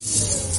you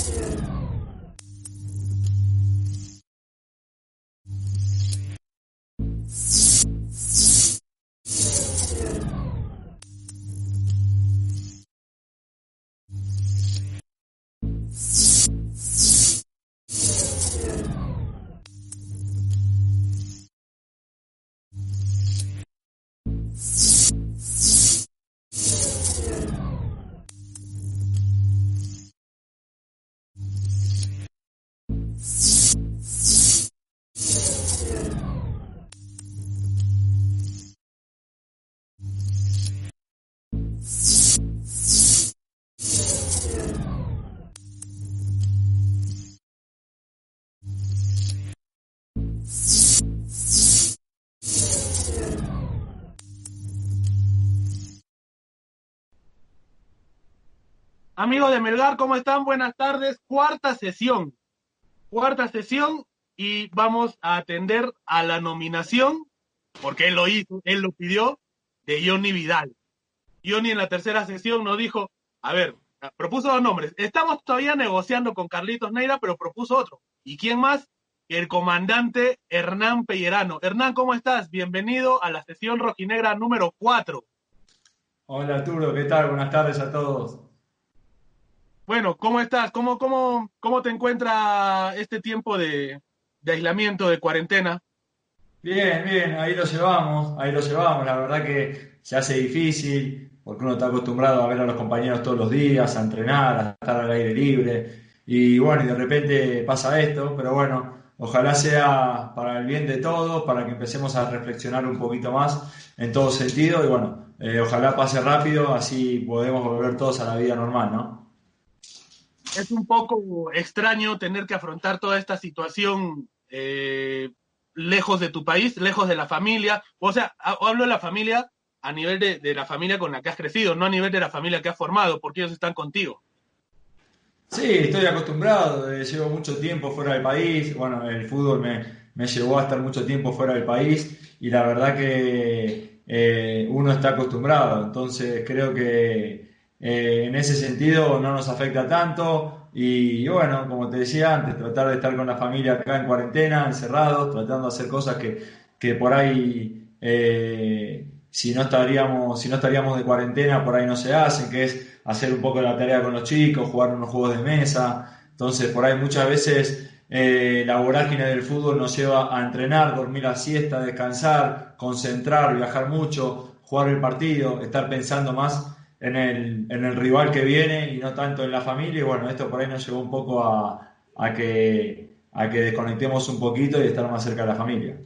Amigos de Melgar, ¿cómo están? Buenas tardes. Cuarta sesión. Cuarta sesión y vamos a atender a la nominación, porque él lo hizo, él lo pidió, de Johnny Vidal. Johnny en la tercera sesión nos dijo, a ver, propuso dos nombres. Estamos todavía negociando con Carlitos Neira, pero propuso otro. ¿Y quién más? El comandante Hernán Pellerano. Hernán, ¿cómo estás? Bienvenido a la sesión rojinegra número 4. Hola Arturo, ¿qué tal? Buenas tardes a todos. Bueno, ¿cómo estás? ¿Cómo, cómo, cómo te encuentra este tiempo de, aislamiento, de cuarentena? Bien, bien, ahí lo llevamos, ahí lo llevamos. La verdad que se hace difícil porque uno está acostumbrado a ver a los compañeros todos los días, a entrenar, a estar al aire libre. Y bueno, y de repente pasa esto, pero bueno, ojalá sea para el bien de todos, para que empecemos a reflexionar un poquito más en todo sentido. Y bueno, eh, ojalá pase rápido, así podemos volver todos a la vida normal, ¿no? Es un poco extraño tener que afrontar toda esta situación eh, lejos de tu país, lejos de la familia. O sea, hablo de la familia a nivel de, la familia con la que has crecido, no a nivel de la familia que has formado, porque ellos están contigo. Sí, estoy acostumbrado, eh, llevo mucho tiempo fuera del país, bueno, el fútbol me, llevó a estar mucho tiempo fuera del país y la verdad que eh, uno está acostumbrado, entonces creo que eh, en ese sentido no nos afecta tanto y, bueno, como te decía antes, tratar de estar con la familia acá en cuarentena, encerrados, tratando de hacer cosas que, que por ahí, eh, si, no estaríamos, si no estaríamos de cuarentena, por ahí no se hacen, que es hacer un poco la tarea con los chicos, jugar unos juegos de mesa. Entonces, por ahí muchas veces eh, la vorágine del fútbol nos lleva a entrenar, dormir la siesta, descansar, concentrar, viajar mucho, jugar el partido, estar pensando más en el, en el rival que viene y no tanto en la familia. Y bueno, esto por ahí nos llevó un poco a, a, que, a que desconectemos un poquito y estar más cerca de la familia.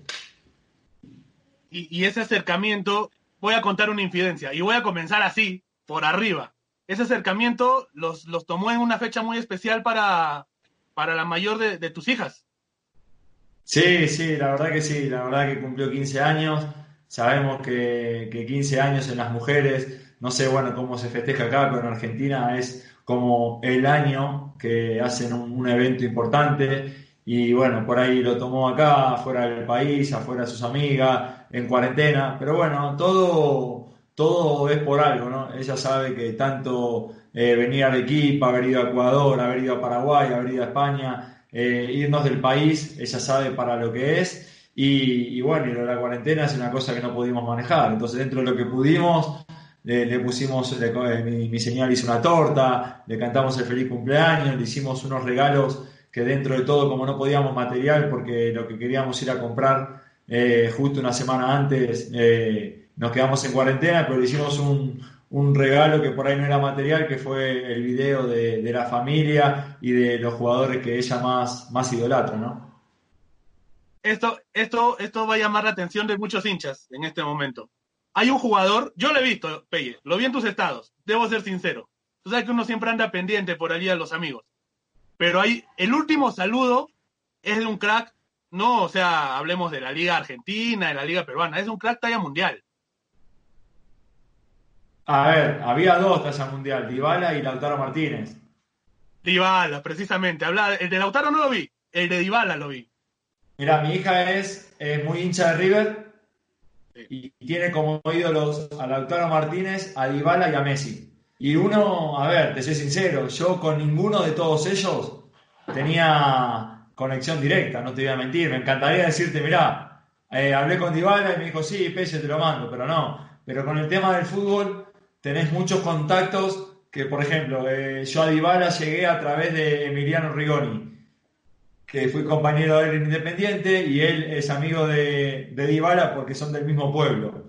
Y, ese acercamiento, voy a contar una infidencia y voy a comenzar así, por arriba. Ese acercamiento los, los tomó en una fecha muy especial para, para la mayor de, de tus hijas. Sí, sí, la verdad que sí, la verdad que cumplió 15 años. Sabemos que, que 15 años en las mujeres no sé, bueno, cómo se festeja acá, pero en Argentina es como el año que hacen un, evento importante y bueno, por ahí lo tomó acá, fuera del país, afuera de sus amigas, en cuarentena, pero bueno, todo, todo es por algo, ¿no? Ella sabe que tanto eh, venir al equipo, haber ido a Ecuador, haber ido a Paraguay, haber ido a España, eh, irnos del país, ella sabe para lo que es y, y bueno, y la cuarentena es una cosa que no pudimos manejar, entonces dentro de lo que pudimos le, pusimos, mi, mi, señora hizo una torta, le cantamos el feliz cumpleaños, le hicimos unos regalos que dentro de todo, como no podíamos material, porque lo que queríamos ir a comprar eh, justo una semana antes, eh, nos quedamos en cuarentena, pero le hicimos un, un, regalo que por ahí no era material, que fue el video de, de, la familia y de los jugadores que ella más, más idolatra, ¿no? Esto, esto, esto va a llamar la atención de muchos hinchas en este momento. Hay un jugador, yo lo he visto, Peye, lo vi en tus estados, debo ser sincero. Tú sabes que uno siempre anda pendiente por allí a los amigos. Pero hay, el último saludo es de un crack, no, o sea, hablemos de la Liga Argentina, de la Liga Peruana, es un crack talla mundial. A ver, había dos talla mundial, Dybala y Lautaro Martínez. Dybala, precisamente. Habla, el de Lautaro no lo vi, el de Dybala lo vi. Mira, mi hija es muy hincha de River y tiene como ídolos a Lautaro Martínez, a Dybala y a Messi. Y uno, a ver, te soy sincero, yo con ninguno de todos ellos tenía conexión directa, no te voy a mentir. Me encantaría decirte, mirá, eh, hablé con Dybala y me dijo, sí, Pese, te lo mando, pero no. Pero con el tema del fútbol tenés muchos contactos que, por ejemplo, eh, yo a Dybala llegué a través de Emiliano Rigoni, que fui compañero de él en Independiente y él es amigo de, de Dybala porque son del mismo pueblo.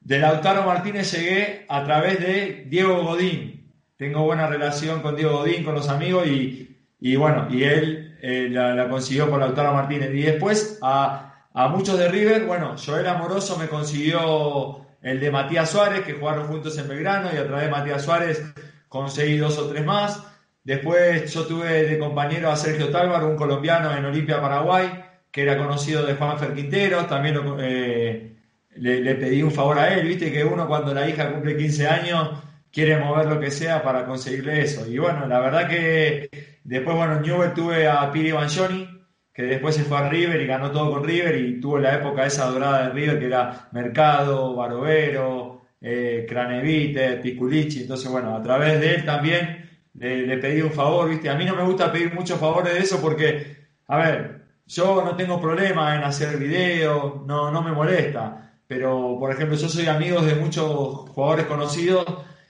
De Lautaro Martínez llegué a través de Diego Godín. Tengo buena relación con Diego Godín, con los amigos y, bueno, y él eh, la, consiguió por Lautaro Martínez. Y después a, a muchos de River, bueno, Joel Amoroso me consiguió el de Matías Suárez, que jugaron juntos en Belgrano y a través de Matías Suárez conseguí dos o tres más. Después yo tuve de compañero a Sergio Talvar, un colombiano en Olimpia, Paraguay, que era conocido de Juan Quintero. También eh, le, pedí un favor a él, viste que uno cuando la hija cumple 15 años quiere mover lo que sea para conseguirle eso. Y bueno, la verdad que después, bueno, en Newell tuve a Piri Banjoni, que después se fue a River y ganó todo con River y tuvo la época esa dorada de River que era Mercado, Barovero, eh, Cranevite, Piculici. Entonces, bueno, a través de él también le, pedí un favor, ¿viste? A mí no me gusta pedir muchos favores de eso porque, a ver, yo no tengo problema en hacer video, no, no me molesta. Pero, por ejemplo, yo soy amigo de muchos jugadores conocidos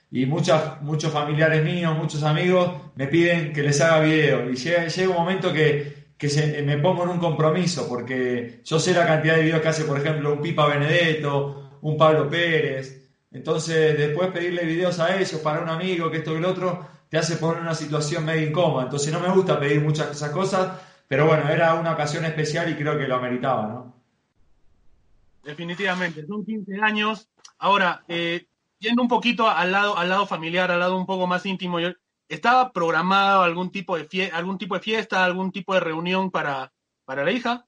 y muchas, muchos familiares míos, muchos amigos me piden que les haga video. Y llega, llega un momento que, que se, me pongo en un compromiso porque yo sé la cantidad de videos que hace, por ejemplo, un Pipa Benedetto, un Pablo Pérez. Entonces, después pedirle videos a ellos para un amigo, que esto y el otro, te hace poner en una situación medio incómoda. Entonces no me gusta pedir muchas esas cosas, pero bueno, era una ocasión especial y creo que lo ameritaba, ¿no? Definitivamente, son 15 años. Ahora, eh, yendo un poquito al lado, al lado familiar, al lado un poco más íntimo, ¿estaba programado algún tipo de fiesta, algún tipo de fiesta, algún tipo de reunión para, para la hija?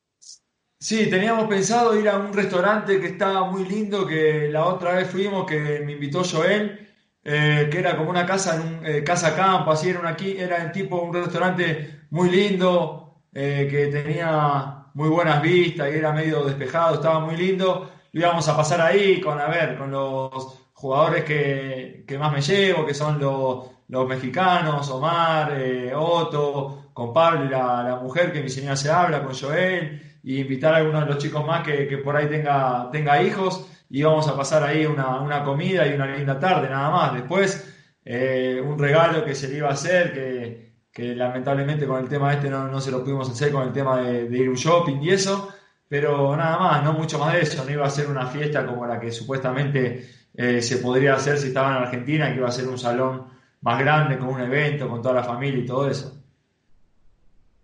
Sí, teníamos pensado ir a un restaurante que estaba muy lindo, que la otra vez fuimos, que me invitó Joel, eh, que era como una casa, en un, eh, casa campo, así era, una, era tipo un restaurante muy lindo, eh, que tenía muy buenas vistas y era medio despejado, estaba muy lindo. Lo íbamos a pasar ahí con, a ver, con los jugadores que, que más me llevo, que son los, los mexicanos, Omar, Otto, con Pablo y la, la, mujer que mi señora se habla, con Joel, y invitar a algunos de los chicos más que, que por ahí tenga, tenga hijos íbamos a pasar ahí una, comida y una linda tarde, nada más. Después, eh, un regalo que se le iba a hacer, que, lamentablemente con el tema este no, se lo pudimos hacer con el tema de, ir a un shopping y eso, pero nada más, no mucho más de eso. No iba a ser una fiesta como la que supuestamente eh, se podría hacer si estaba en Argentina, que iba a ser un salón más grande, con un evento, con toda la familia y todo eso.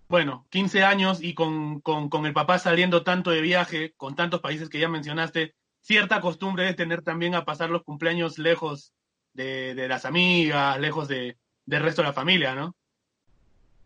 Bueno, 15 años y con, con el papá saliendo tanto de viaje, con tantos países que ya mencionaste, cierta costumbre de tener también a pasar los cumpleaños lejos de, las amigas, lejos de, del resto de la familia, ¿no?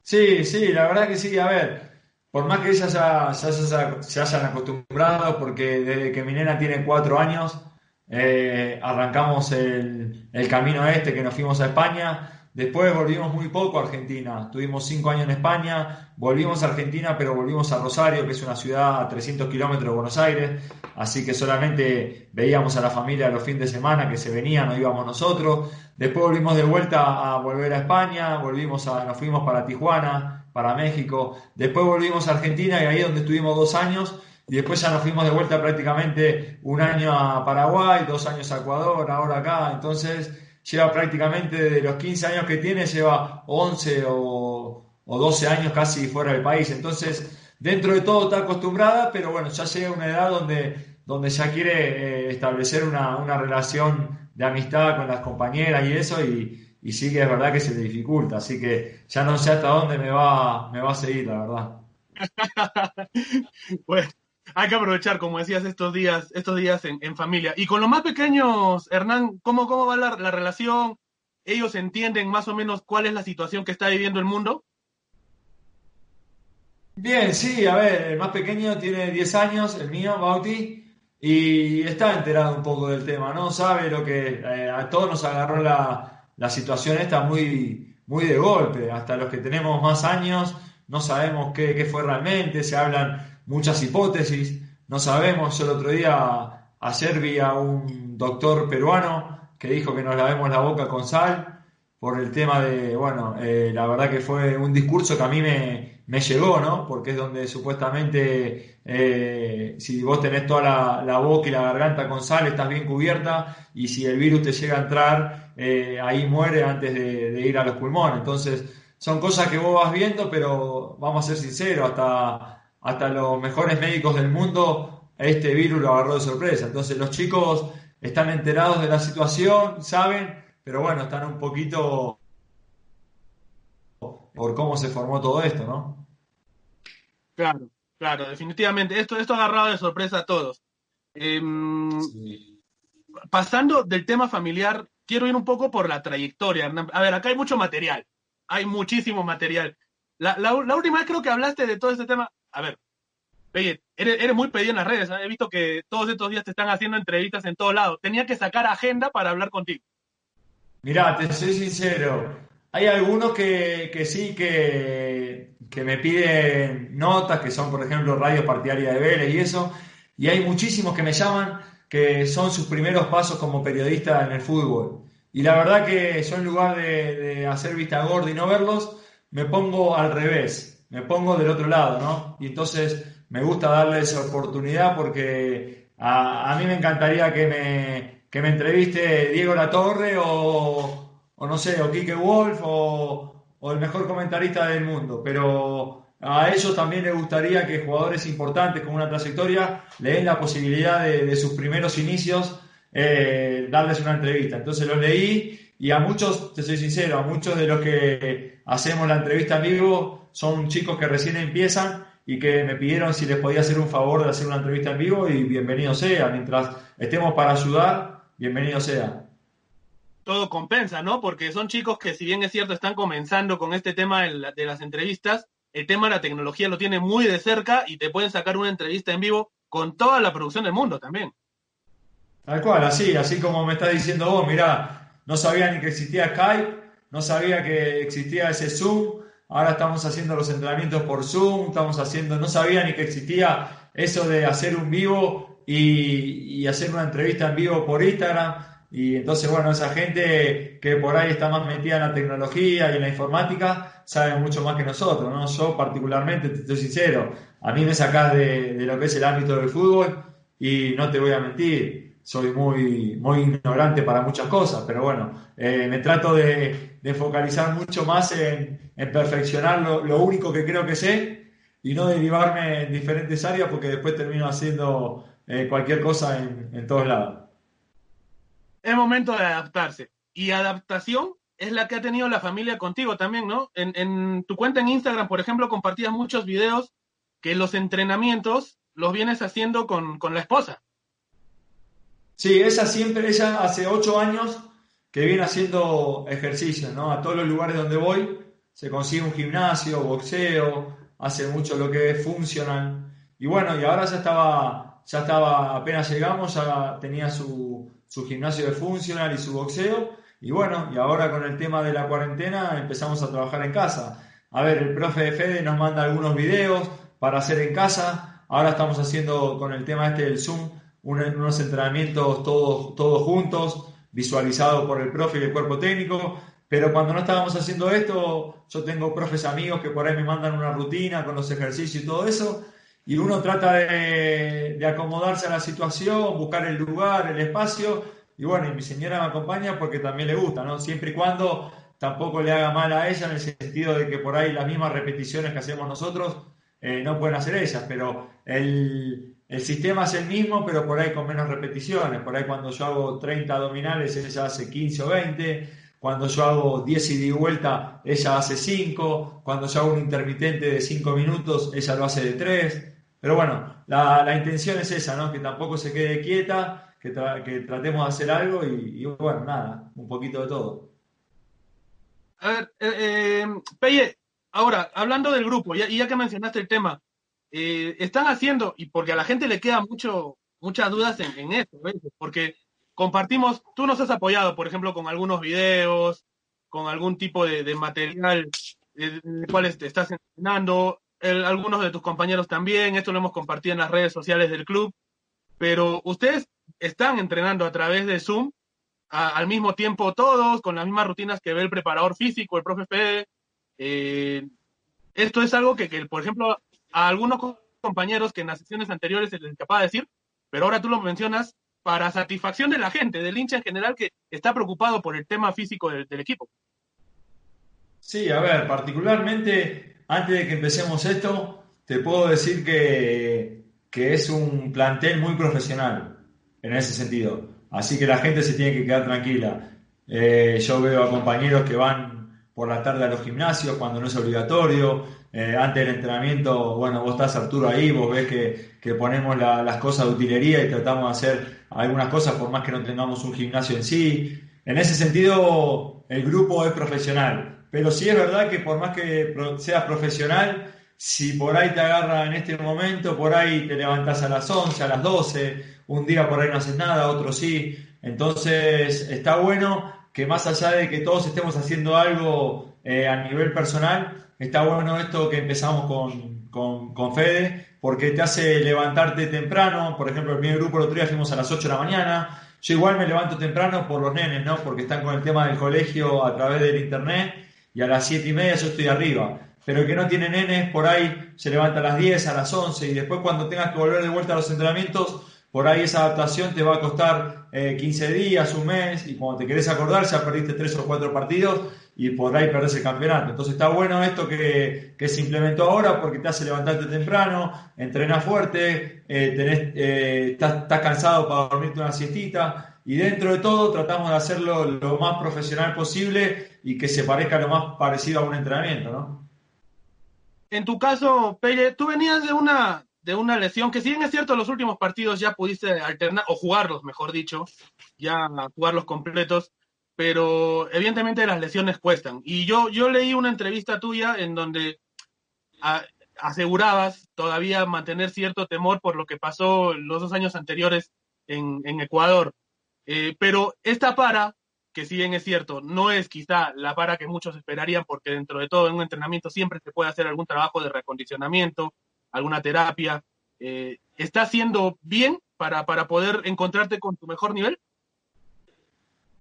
Sí, sí, la verdad que sí. A ver, por más que ellas ya, se hayan acostumbrado, porque desde que mi nena tiene cuatro años, eh, arrancamos el, el camino este, que nos fuimos a España Después volvimos muy poco a Argentina. Tuvimos cinco años en España. Volvimos a Argentina, pero volvimos a Rosario, que es una ciudad a 300 kilómetros de Buenos Aires. Así que solamente veíamos a la familia los fines de semana que se venían, no íbamos nosotros. Después volvimos de vuelta a volver a España. Volvimos a, nos fuimos para Tijuana, para México. Después volvimos a Argentina y ahí es donde estuvimos dos años. Y después ya nos fuimos de vuelta prácticamente un año a Paraguay, dos años a Ecuador, ahora acá. Entonces lleva prácticamente de los 15 años que tiene, lleva 11 o, 12 años casi fuera del país. Entonces, dentro de todo está acostumbrada, pero bueno, ya llega una edad donde, donde ya quiere eh, establecer una, relación de amistad con las compañeras y eso, y, y, sí que es verdad que se le dificulta. Así que ya no sé hasta dónde me va, me va a seguir, la verdad. bueno, hay que aprovechar, como decías, estos días, estos días en, familia. Y con los más pequeños, Hernán, ¿cómo, cómo va la, la, relación? ¿Ellos entienden más o menos cuál es la situación que está viviendo el mundo? Bien, sí, a ver, el más pequeño tiene 10 años, el mío, Bauti, y está enterado un poco del tema, ¿no? Sabe lo que eh, a todos nos agarró la, la situación esta muy, muy de golpe, hasta los que tenemos más años no sabemos qué, qué fue realmente, se hablan muchas hipótesis, no sabemos, yo el otro día ayer vi a un doctor peruano que dijo que nos lavemos la boca con sal por el tema de, bueno, eh, la verdad que fue un discurso que a mí me, me llegó, ¿no? Porque es donde supuestamente eh, si vos tenés toda la, boca y la garganta con sal, estás bien cubierta y si el virus te llega a entrar, eh, ahí muere antes de, de, ir a los pulmones. Entonces, son cosas que vos vas viendo, pero vamos a ser sinceros, hasta, hasta los mejores médicos del mundo, este virus lo agarró de sorpresa. Entonces los chicos están enterados de la situación, saben, pero bueno, están un poquito por cómo se formó todo esto, ¿no? Claro, claro, definitivamente. Esto, esto ha agarrado de sorpresa a todos. Em, pasando del tema familiar, quiero ir un poco por la trayectoria. A ver, acá hay mucho material hay muchísimo material. La, última vez creo que hablaste de todo este tema. A ver, eres, eres muy pedido en las redes. ¿eh? He visto que todos estos días te están haciendo entrevistas en todos lados. Tenía que sacar agenda para hablar contigo. Mirá, te soy sincero. Hay algunos que, sí que, que me piden notas, que son, por ejemplo, Radio Partidaria de Vélez y eso. Y hay muchísimos que me llaman que son sus primeros pasos como periodista en el fútbol. Y la verdad que yo en lugar de, hacer vista gorda y no verlos, me pongo al revés, me pongo del otro lado, ¿no? Y entonces me gusta darles oportunidad porque a, mí me encantaría que me, que me entreviste Diego Latorre o, o no sé, o Kike Wolf o, o el mejor comentarista del mundo, pero a ellos también les gustaría que jugadores importantes con una trayectoria le den la posibilidad de, de sus primeros inicios eh, darles una entrevista. Entonces lo leí y a muchos, te soy sincero, a muchos de los que hacemos la entrevista en vivo son chicos que recién empiezan y que me pidieron si les podía hacer un favor de hacer una entrevista en vivo y bienvenido sea. Mientras estemos para ayudar, bienvenido sea. Todo compensa, ¿no? Porque son chicos que, si bien es cierto, están comenzando con este tema de las entrevistas, el tema de la tecnología lo tiene muy de cerca y te pueden sacar una entrevista en vivo con toda la producción del mundo también. Tal cual, así, así como me está diciendo vos, mirá, no sabía ni que existía Skype, no sabía que existía ese Zoom, ahora estamos haciendo los entrenamientos por Zoom, estamos haciendo, no sabía ni que existía eso de hacer un vivo y, hacer una entrevista en vivo por Instagram. Y entonces, bueno, esa gente que por ahí está más metida en la tecnología y en la informática sabe mucho más que nosotros, ¿no? Yo particularmente, te estoy sincero, a mí me sacás de, de lo que es el ámbito del fútbol y no te voy a mentir, soy muy, muy ignorante para muchas cosas, pero bueno, eh, me trato de, focalizar mucho más en, perfeccionar lo, único que creo que sé y no derivarme en diferentes áreas porque después termino haciendo eh, cualquier cosa en, todos lados. Es momento de adaptarse. Y adaptación es la que ha tenido la familia contigo también, ¿no? En, en tu cuenta en Instagram, por ejemplo, compartías muchos videos que los entrenamientos los vienes haciendo con, con la esposa. Sí, ella siempre, ella hace ocho años que viene haciendo ejercicio, ¿no? A todos los lugares donde voy se consigue un gimnasio, boxeo, hace mucho lo que es funcional. Y bueno, y ahora ya estaba, ya estaba, apenas llegamos, ya tenía su, su gimnasio de funcional y su boxeo. Y bueno, y ahora con el tema de la cuarentena empezamos a trabajar en casa. A ver, el profe de Fede nos manda algunos videos para hacer en casa. Ahora estamos haciendo con el tema este del Zoom unos entrenamientos todos, todos juntos, visualizados por el profe y el cuerpo técnico. Pero cuando no estábamos haciendo esto, yo tengo profes amigos que por ahí me mandan una rutina con los ejercicios y todo eso, y uno trata de, de acomodarse a la situación, buscar el lugar, el espacio, y bueno, y mi señora me acompaña porque también le gusta, ¿no? Siempre y cuando tampoco le haga mal a ella en el sentido de que por ahí las mismas repeticiones que hacemos nosotros eh, no pueden hacer ellas, pero el, el sistema es el mismo, pero por ahí con menos repeticiones. Por ahí cuando yo hago 30 abdominales, ella hace 15 o 20. Cuando yo hago 10 y di vuelta, ella hace 5. Cuando yo hago un intermitente de 5 minutos, ella lo hace de 3. Pero bueno, la, intención es esa, ¿no? Que tampoco se quede quieta, que, que tratemos de hacer algo y, bueno, nada, un poquito de todo. A ver, eh, eh, Peye, ahora, hablando del grupo, y ya, que mencionaste el tema, eh, están haciendo, y porque a la gente le queda mucho, muchas dudas en, en esto, porque compartimos, tú nos has apoyado, por ejemplo, con algunos videos, con algún tipo de, material de, de cuales te estás entrenando, algunos de tus compañeros también, esto lo hemos compartido en las redes sociales del club, pero ustedes están entrenando a través de Zoom al mismo tiempo todos, con las mismas rutinas que ve el preparador físico, el profe Fede. Eh, esto es algo que, por ejemplo, a algunos compañeros que en las sesiones anteriores se les de decir, pero ahora tú lo mencionas para satisfacción de la gente, del hincha en general que está preocupado por el tema físico del equipo. Sí, a ver, particularmente antes de que empecemos esto, te puedo decir que, es un plantel muy profesional en ese sentido. Así que la gente se tiene que quedar tranquila. Eh, yo veo a compañeros que van por la tarde a los gimnasios cuando no es obligatorio. Eh, antes del entrenamiento, bueno, vos estás Arturo ahí, vos ves que, ponemos las cosas de utilería y tratamos de hacer algunas cosas por más que no tengamos un gimnasio en sí. En ese sentido, el grupo es profesional. Pero sí es verdad que por más que seas profesional, si por ahí te agarra en este momento, por ahí te levantas a las 11, a las 12, un día por ahí no haces nada, otro sí. Entonces está bueno que más allá de que todos estemos haciendo algo eh, a nivel personal, está bueno esto que empezamos con, con, con, Fede, porque te hace levantarte temprano. Por ejemplo, el primer grupo el otro día fuimos a las 8 de la mañana. Yo igual me levanto temprano por los nenes, ¿no? Porque están con el tema del colegio a través del internet y a las 7 y media yo estoy arriba. Pero el que no tiene nenes, por ahí se levanta a las 10, a las 11 y después cuando tengas que volver de vuelta a los entrenamientos, por ahí esa adaptación te va a costar 15 eh, días, un mes y cuando te querés acordar ya perdiste 3 o 4 partidos y por ahí perdés el campeonato. Entonces está bueno esto que, que se implementó ahora porque te hace levantarte temprano, entrenas fuerte, eh, eh, estás, estás cansado para dormirte una siestita y dentro de todo tratamos de hacerlo lo más profesional posible y que se parezca lo más parecido a un entrenamiento, ¿no? En tu caso, Pelle, tú venías de una, de una lesión que si bien es cierto, los últimos partidos ya pudiste alternar, o jugarlos, mejor dicho, ya jugarlos completos, pero evidentemente las lesiones cuestan. Y yo, yo leí una entrevista tuya en donde asegurabas todavía mantener cierto temor por lo que pasó los dos años anteriores en, en Ecuador. Eh, pero esta para, que si bien es cierto, no es quizá la para que muchos esperarían, porque dentro de todo en un entrenamiento siempre se puede hacer algún trabajo de recondicionamiento, alguna terapia. Eh, ¿Está haciendo bien para, para poder encontrarte con tu mejor nivel?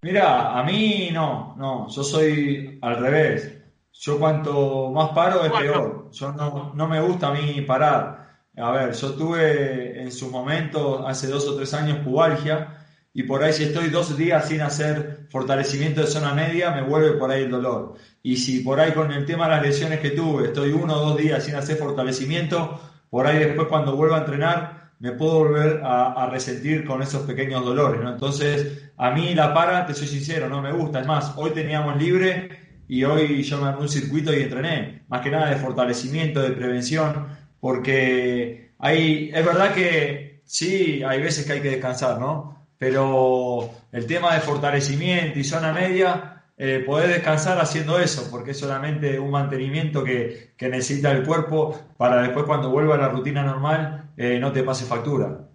Mira, a mí no, no, yo soy al revés. Yo cuanto más paro es peor. Yo no, no me gusta a mí parar. A ver, yo tuve en su momento, hace dos o tres años, pubalgia, y por ahí si estoy dos días sin hacer fortalecimiento de zona media, me vuelve por ahí el dolor. Y si por ahí con el tema de las lesiones que tuve, estoy uno o dos días sin hacer fortalecimiento, por ahí después cuando vuelva a entrenar, me puedo volver a, resentir con esos pequeños dolores, ¿no? Entonces, a mí la para, te soy sincero, no me gusta. Es más, hoy teníamos libre y hoy yo me armé un circuito y entrené. Más que nada de fortalecimiento, de prevención, porque hay, es verdad que sí, hay veces que hay que descansar, ¿no? Pero el tema de fortalecimiento y zona media, eh, descansar haciendo eso, porque es solamente un mantenimiento que, necesita el cuerpo para después cuando vuelva a la rutina normal eh, no te pase factura.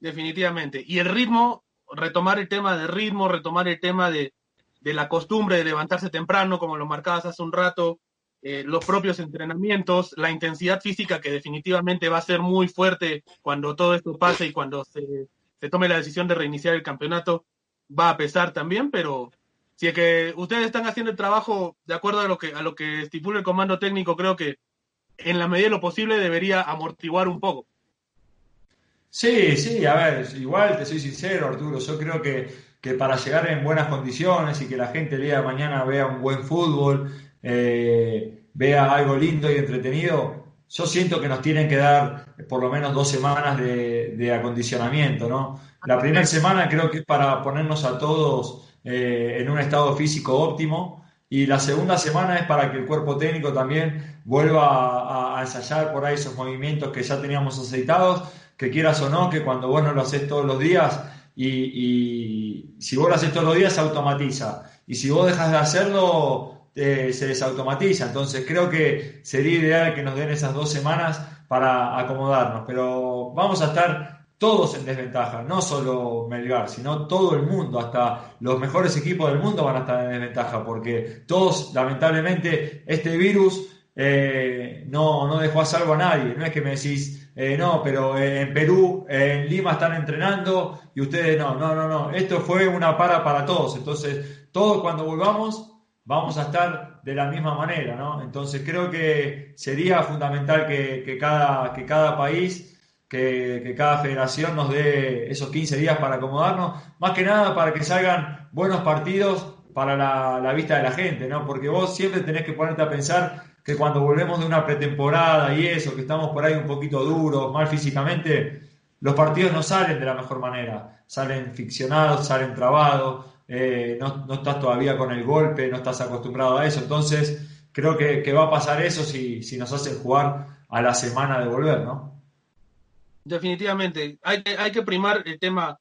Definitivamente. Y el ritmo, retomar el tema de ritmo, retomar el tema de, la costumbre de levantarse temprano, como lo marcabas hace un rato, eh, los propios entrenamientos, la intensidad física que definitivamente va a ser muy fuerte cuando todo esto pase y cuando se se tome la decisión de reiniciar el campeonato, va a pesar también, pero si es que ustedes están haciendo el trabajo de acuerdo a lo que, a lo que estipula el comando técnico, creo que en la medida de lo posible debería amortiguar un poco. Sí, sí, a ver, igual te soy sincero, Arturo, yo creo que, que para llegar en buenas condiciones y que la gente el día de mañana vea un buen fútbol, eh, vea algo lindo y entretenido, yo siento que nos tienen que dar por lo menos dos semanas de, acondicionamiento, ¿no? La primera semana creo que es para ponernos a todos eh, en un estado físico óptimo y la segunda semana es para que el cuerpo técnico también vuelva a, ensayar por ahí esos movimientos que ya teníamos aceitados, que quieras o no, que cuando vos no lo haces todos los días y, si vos lo haces todos los días se automatiza y si vos dejas de hacerlo eh, se desautomatiza. Entonces creo que sería ideal que nos den esas dos semanas para acomodarnos, pero vamos a estar todos en desventaja, no solo Melgar, sino todo el mundo, hasta los mejores equipos del mundo van a estar en desventaja, porque todos, lamentablemente, este virus eh, no, no dejó a salvo a nadie. No es que me decís, eh, no, pero en Perú, en Lima están entrenando y ustedes no, no, no, no. Esto fue una para para todos. Entonces, todos cuando volvamos vamos a estar de la misma manera, ¿no? Entonces, creo que sería fundamental que, que cada, que cada país que, cada federación nos dé esos 15 días para acomodarnos, más que nada para que salgan buenos partidos para la, vista de la gente, ¿no? Porque vos siempre tenés que ponerte a pensar que cuando volvemos de una pretemporada y eso, que estamos por ahí un poquito duros, mal físicamente, los partidos no salen de la mejor manera, salen ficcionados, salen trabados, eh, no, estás todavía con el golpe, no estás acostumbrado a eso, entonces creo que, va a pasar eso si, si nos hacen jugar a la semana de volver, ¿no? definitivamente. Hay, hay que primar el tema,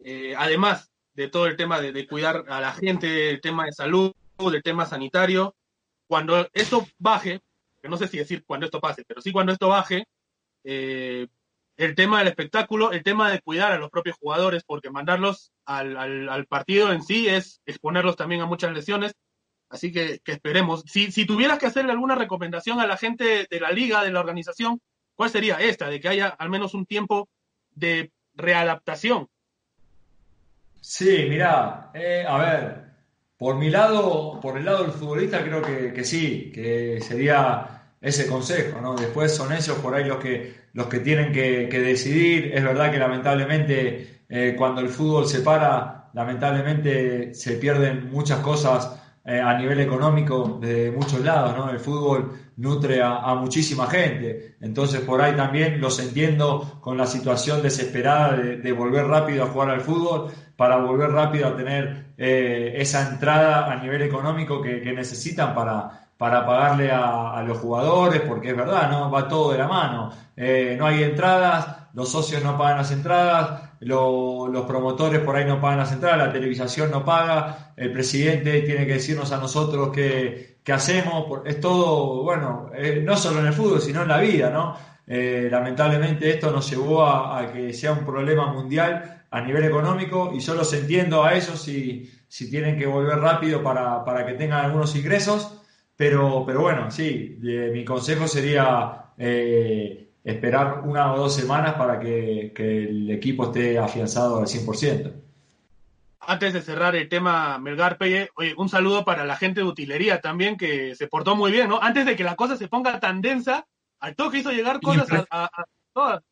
eh, además de todo el tema de, cuidar a la gente, el tema de salud, el tema sanitario. Cuando esto baje, que no sé si decir cuando esto pase, pero sí cuando esto baje, eh, el tema del espectáculo, el tema de cuidar a los propios jugadores, porque mandarlos al, al, partido en sí es exponerlos también a muchas lesiones. Así que, que esperemos. Si, si tuvieras que hacerle alguna recomendación a la gente de la liga, de la organización, ¿Cuál sería esta? De que haya al menos un tiempo de readaptación. Sí, mira, eh, a ver, por mi lado, por el lado del futbolista, creo que, sí, que sería ese consejo, ¿no? Después son ellos por ahí los que, los que tienen que, decidir. Es verdad que lamentablemente eh, cuando el fútbol se para, lamentablemente se pierden muchas cosas eh, a nivel económico de muchos lados, ¿no? El fútbol nutre a, muchísima gente, entonces por ahí también los entiendo con la situación desesperada de, volver rápido a jugar al fútbol, para volver rápido a tener eh, esa entrada a nivel económico que, necesitan para, para pagarle a, los jugadores, porque es verdad, ¿no? Va todo de la mano. Eh, no hay entradas, los socios no pagan las entradas, los promotores por ahí no pagan las entradas, la televisación no paga, el presidente tiene que decirnos a nosotros qué, hacemos, es todo, bueno, eh, no solo en el fútbol, sino en la vida, ¿no? Eh, lamentablemente esto nos llevó a, que sea un problema mundial a nivel económico y solo se entiendo a ellos si, si tienen que volver rápido para, para que tengan algunos ingresos, pero, pero bueno, sí, mi consejo sería... Eh, esperar una o dos semanas para que, el equipo esté afianzado al 100%. Antes de cerrar el tema Melgar Pelle, oye, un saludo para la gente de utilería también que se portó muy bien, ¿no? Antes de que la cosa se ponga tan densa, al toque hizo llegar cosas a, todas.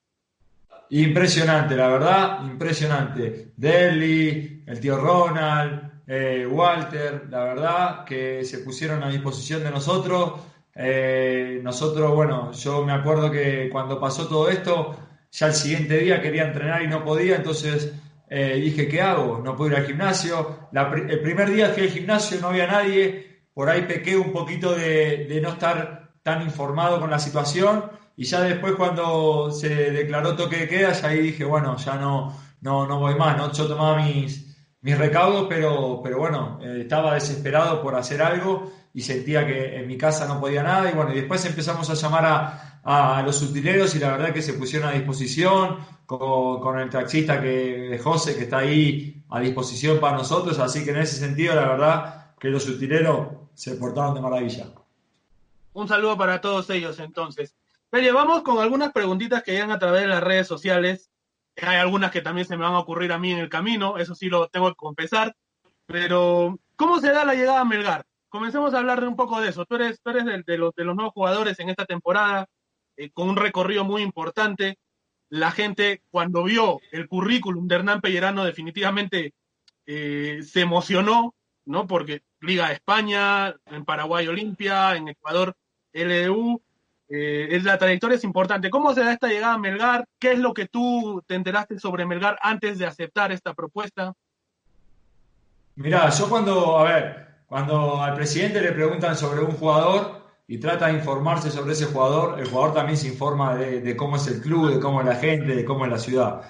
Impresionante, la verdad, impresionante. Deli, el tío Ronald, eh, Walter, la verdad que se pusieron a disposición de nosotros eh, nosotros, bueno, yo me acuerdo que cuando pasó todo esto, ya el siguiente día quería entrenar y no podía, entonces eh, dije, ¿qué hago? No puedo ir al gimnasio. el primer día fui al gimnasio, no había nadie, por ahí pequé un poquito de, no estar tan informado con la situación y ya después cuando se declaró toque de queda, ya ahí dije, bueno, ya no, no, no voy más, ¿no? Yo tomaba mis, mis recaudos, pero, pero bueno, eh, estaba desesperado por hacer algo y sentía que en mi casa no podía nada. Y bueno, y después empezamos a llamar a, los utileros y la verdad que se pusieron a disposición con, el taxista que, José, que está ahí a disposición para nosotros. Así que en ese sentido, la verdad que los utileros se portaron de maravilla. Un saludo para todos ellos entonces. Pero vamos con algunas preguntitas que llegan a través de las redes sociales. Hay algunas que también se me van a ocurrir a mí en el camino, eso sí lo tengo que confesar. Pero, ¿cómo se da la llegada a Melgar? comencemos a hablar de un poco de eso. Tú eres, tú eres de, los, de los nuevos jugadores en esta temporada, eh, con un recorrido muy importante. La gente, cuando vio el currículum de Hernán Pellerano, definitivamente eh, se emocionó, ¿no? Porque Liga de España, en Paraguay Olimpia, en Ecuador LDU, eh, es, la trayectoria es importante. ¿Cómo se da esta llegada a Melgar? ¿Qué es lo que tú te enteraste sobre Melgar antes de aceptar esta propuesta? Mirá, yo cuando, a ver, cuando al presidente le preguntan sobre un jugador y trata de informarse sobre ese jugador, el jugador también se informa de, cómo es el club, de cómo es la gente, de cómo es la ciudad.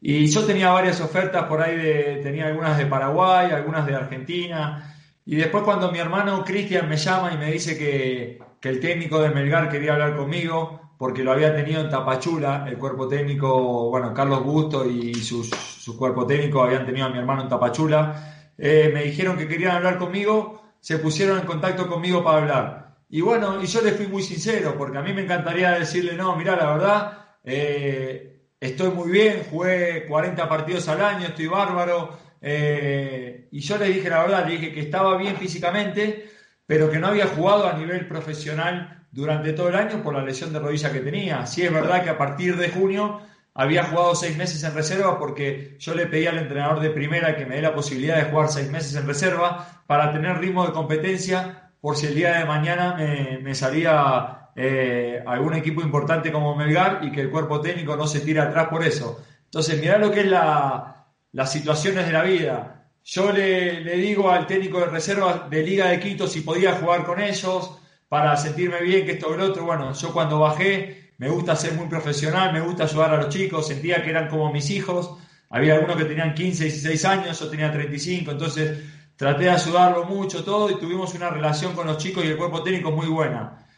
Y yo tenía varias ofertas por ahí, tenía algunas de Paraguay, algunas de Argentina. Y después cuando mi hermano Cristian me llama y me dice que, el técnico de Melgar quería hablar conmigo, porque lo había tenido en Tapachula, el cuerpo técnico, bueno, Carlos Busto y sus, su cuerpo técnico habían tenido a mi hermano en Tapachula, eh, me dijeron que querían hablar conmigo, se pusieron en contacto conmigo para hablar. Y bueno, y yo les fui muy sincero, porque a mí me encantaría decirle, no, mira, la verdad, eh, estoy muy bien, jugué 40 partidos al año, estoy bárbaro, eh, y yo les dije la verdad, le dije que estaba bien físicamente, pero que no había jugado a nivel profesional durante todo el año por la lesión de rodilla que tenía. Sí es verdad que a partir de junio había jugado seis meses en reserva porque yo le pedí al entrenador de primera que me dé la posibilidad de jugar seis meses en reserva para tener ritmo de competencia por si el día de mañana me, salía eh, algún equipo importante como Melgar y que el cuerpo técnico no se tira atrás por eso. Entonces, mirá lo que es la, las situaciones de la vida. Yo le, le digo al técnico de reserva de Liga de Quito si podía jugar con ellos para sentirme bien, que esto o lo otro. Bueno, yo cuando bajé me gusta ser muy profesional, me gusta ayudar a los chicos, sentía que eran como mis hijos. Había algunos que tenían 15, 16 años, yo tenía 35, entonces traté de ayudarlo mucho, todo, y tuvimos una relación con los chicos y el cuerpo técnico muy buena.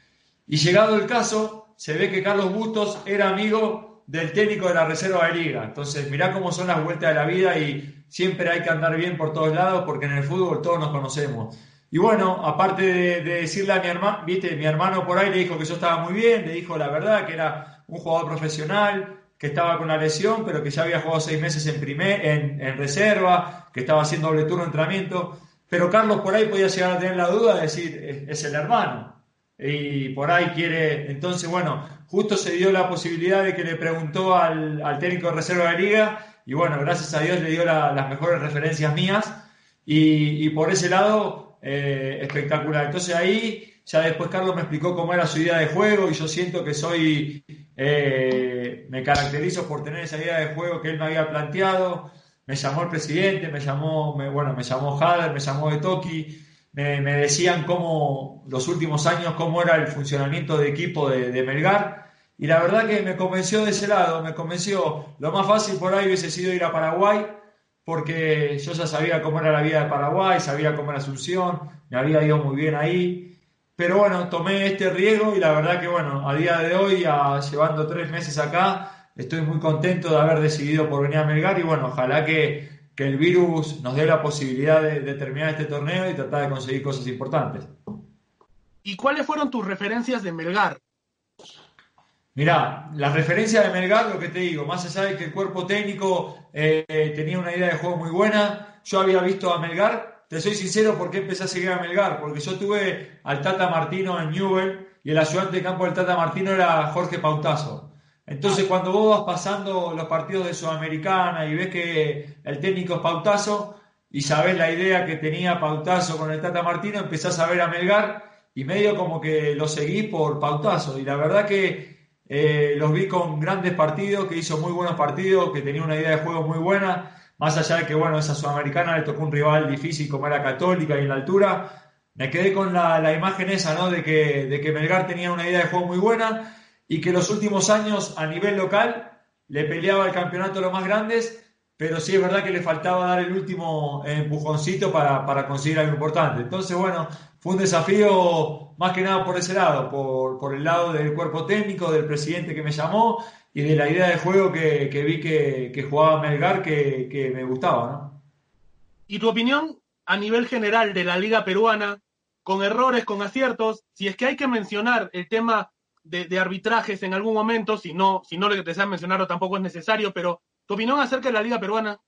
Y llegado el caso, se ve que Carlos Bustos era amigo del técnico de la Reserva de Liga. Entonces, mirá cómo son las vueltas de la vida y siempre hay que andar bien por todos lados porque en el fútbol todos nos conocemos. Y bueno, aparte de, decirle a mi hermano, viste, mi hermano por ahí le dijo que yo estaba muy bien, le dijo la verdad, que era un jugador profesional, que estaba con una lesión, pero que ya había jugado seis meses en, primer, en, reserva, que estaba haciendo doble turno de entrenamiento. Pero Carlos por ahí podía llegar a tener la duda de decir, es, el hermano. Y por ahí quiere, entonces bueno, justo se dio la posibilidad de que le preguntó al, técnico de reserva de liga y bueno, gracias a Dios le dio las mejores referencias mías y, por ese lado eh, espectacular. Entonces ahí ya después Carlos me explicó cómo era su idea de juego y yo siento que soy, eh, me caracterizo por tener esa idea de juego que él me había planteado. Me llamó el presidente, me llamó, bueno, me llamó Hader, me llamó de Toki, me, decían cómo los últimos años, cómo era el funcionamiento de equipo de, de Melgar. Y la verdad que me convenció de ese lado, me convenció. Lo más fácil por ahí hubiese sido ir a Paraguay, porque yo ya sabía cómo era la vida de Paraguay, sabía cómo era Asunción, me había ido muy bien ahí. Pero bueno, tomé este riesgo y la verdad que bueno, a día de hoy, llevando tres meses acá, estoy muy contento de haber decidido por venir a Melgar y bueno, ojalá que, el virus nos dé la posibilidad de terminar este torneo y tratar de conseguir cosas importantes. ¿Y cuáles fueron tus referencias de Melgar? Mirá, la referencia de Melgar, lo que te digo, más allá de que el cuerpo técnico eh, tenía una idea de juego muy buena, yo había visto a Melgar, te soy sincero, ¿por qué empecé a seguir a Melgar? Porque yo tuve al Tata Martino en Newell y el ayudante de campo del Tata Martino era Jorge Pautazo. Entonces, cuando vos vas pasando los partidos de Sudamericana y ves que el técnico es Pautazo y sabés la idea que tenía Pautazo con el Tata Martino, empezás a ver a Melgar y medio como que lo seguís por Pautazo. Y la verdad que eh, los vi con grandes partidos, que hizo muy buenos partidos, que tenía una idea de juego muy buena. Más allá de que, bueno, esa sudamericana le tocó un rival difícil como era Católica y en la altura. Me quedé con la, imagen esa, ¿no? De que, de que Melgar tenía una idea de juego muy buena y que los últimos años a nivel local le peleaba el campeonato a los más grandes, pero sí es verdad que le faltaba dar el último empujoncito para, para conseguir algo importante. Entonces, bueno, fue un desafío más que nada por ese lado, por, el lado del cuerpo técnico, del presidente que me llamó y de la idea de juego que, vi que, jugaba Melgar que, me gustaba. ¿no? ¿Y tu opinión a nivel general de la liga peruana, con errores, con aciertos, si es que hay que mencionar el tema de, arbitrajes en algún momento, si no, si no lo que te sea mencionarlo tampoco es necesario, pero tu opinión acerca de la liga peruana.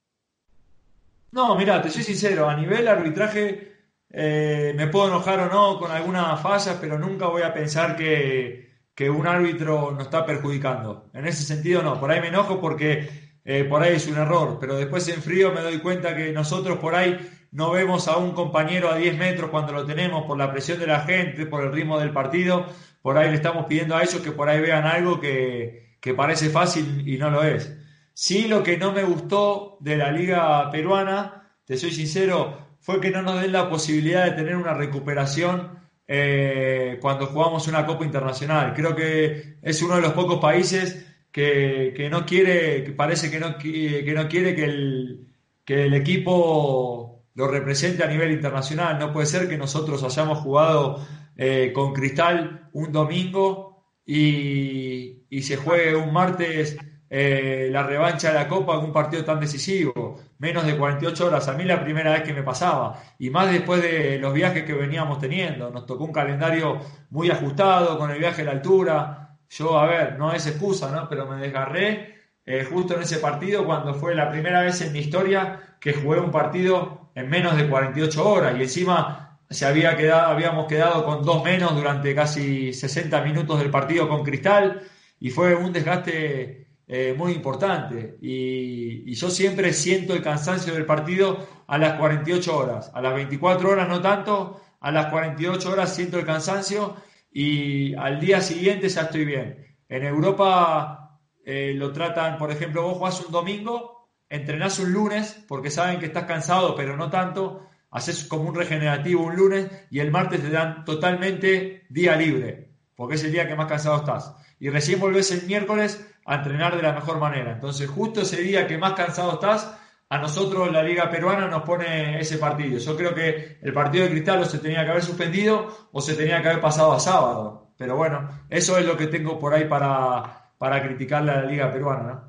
No, mira, te soy sincero, a nivel arbitraje eh, me puedo enojar o no con algunas fallas, pero nunca voy a pensar que, un árbitro nos está perjudicando. En ese sentido, no. Por ahí me enojo porque eh, por ahí es un error, pero después en frío me doy cuenta que nosotros por ahí no vemos a un compañero a 10 metros cuando lo tenemos por la presión de la gente, por el ritmo del partido. Por ahí le estamos pidiendo a ellos que por ahí vean algo que, que parece fácil y no lo es. Sí, lo que no me gustó de la liga peruana, te soy sincero, fue que no nos den la posibilidad de tener una recuperación eh, cuando jugamos una Copa Internacional. Creo que es uno de los pocos países que, no quiere, que parece que no, que no quiere que el, que el equipo lo represente a nivel internacional. No puede ser que nosotros hayamos jugado eh, con Cristal un domingo y, y se juegue un martes eh, la revancha de la Copa en un partido tan decisivo, menos de 48 horas, a mí la primera vez que me pasaba, y más después de los viajes que veníamos teniendo, nos tocó un calendario muy ajustado con el viaje a la altura, yo, a ver, no es excusa, ¿no? Pero me desgarré eh, justo en ese partido cuando fue la primera vez en mi historia que jugué un partido en menos de 48 horas. Y encima se había quedado, habíamos quedado con dos menos durante casi 60 minutos del partido con Cristal. Y fue un desgaste eh, muy importante. Y, yo siempre siento el cansancio del partido a las 48 horas. A las 24 horas no tanto, a las 48 horas siento el cansancio y al día siguiente ya estoy bien. En Europa eh, lo tratan, por ejemplo, vos jugás un domingo, entrenás un lunes porque saben que estás cansado, pero no tanto. Haces como un regenerativo un lunes y el martes te dan totalmente día libre, porque es el día que más cansado estás. Y recién volvés el miércoles a entrenar de la mejor manera. Entonces, justo ese día que más cansado estás, a nosotros la Liga Peruana nos pone ese partido. Yo creo que el partido de Cristal o se tenía que haber suspendido o se tenía que haber pasado a sábado. Pero bueno, eso es lo que tengo por ahí para, para criticarle a la Liga Peruana.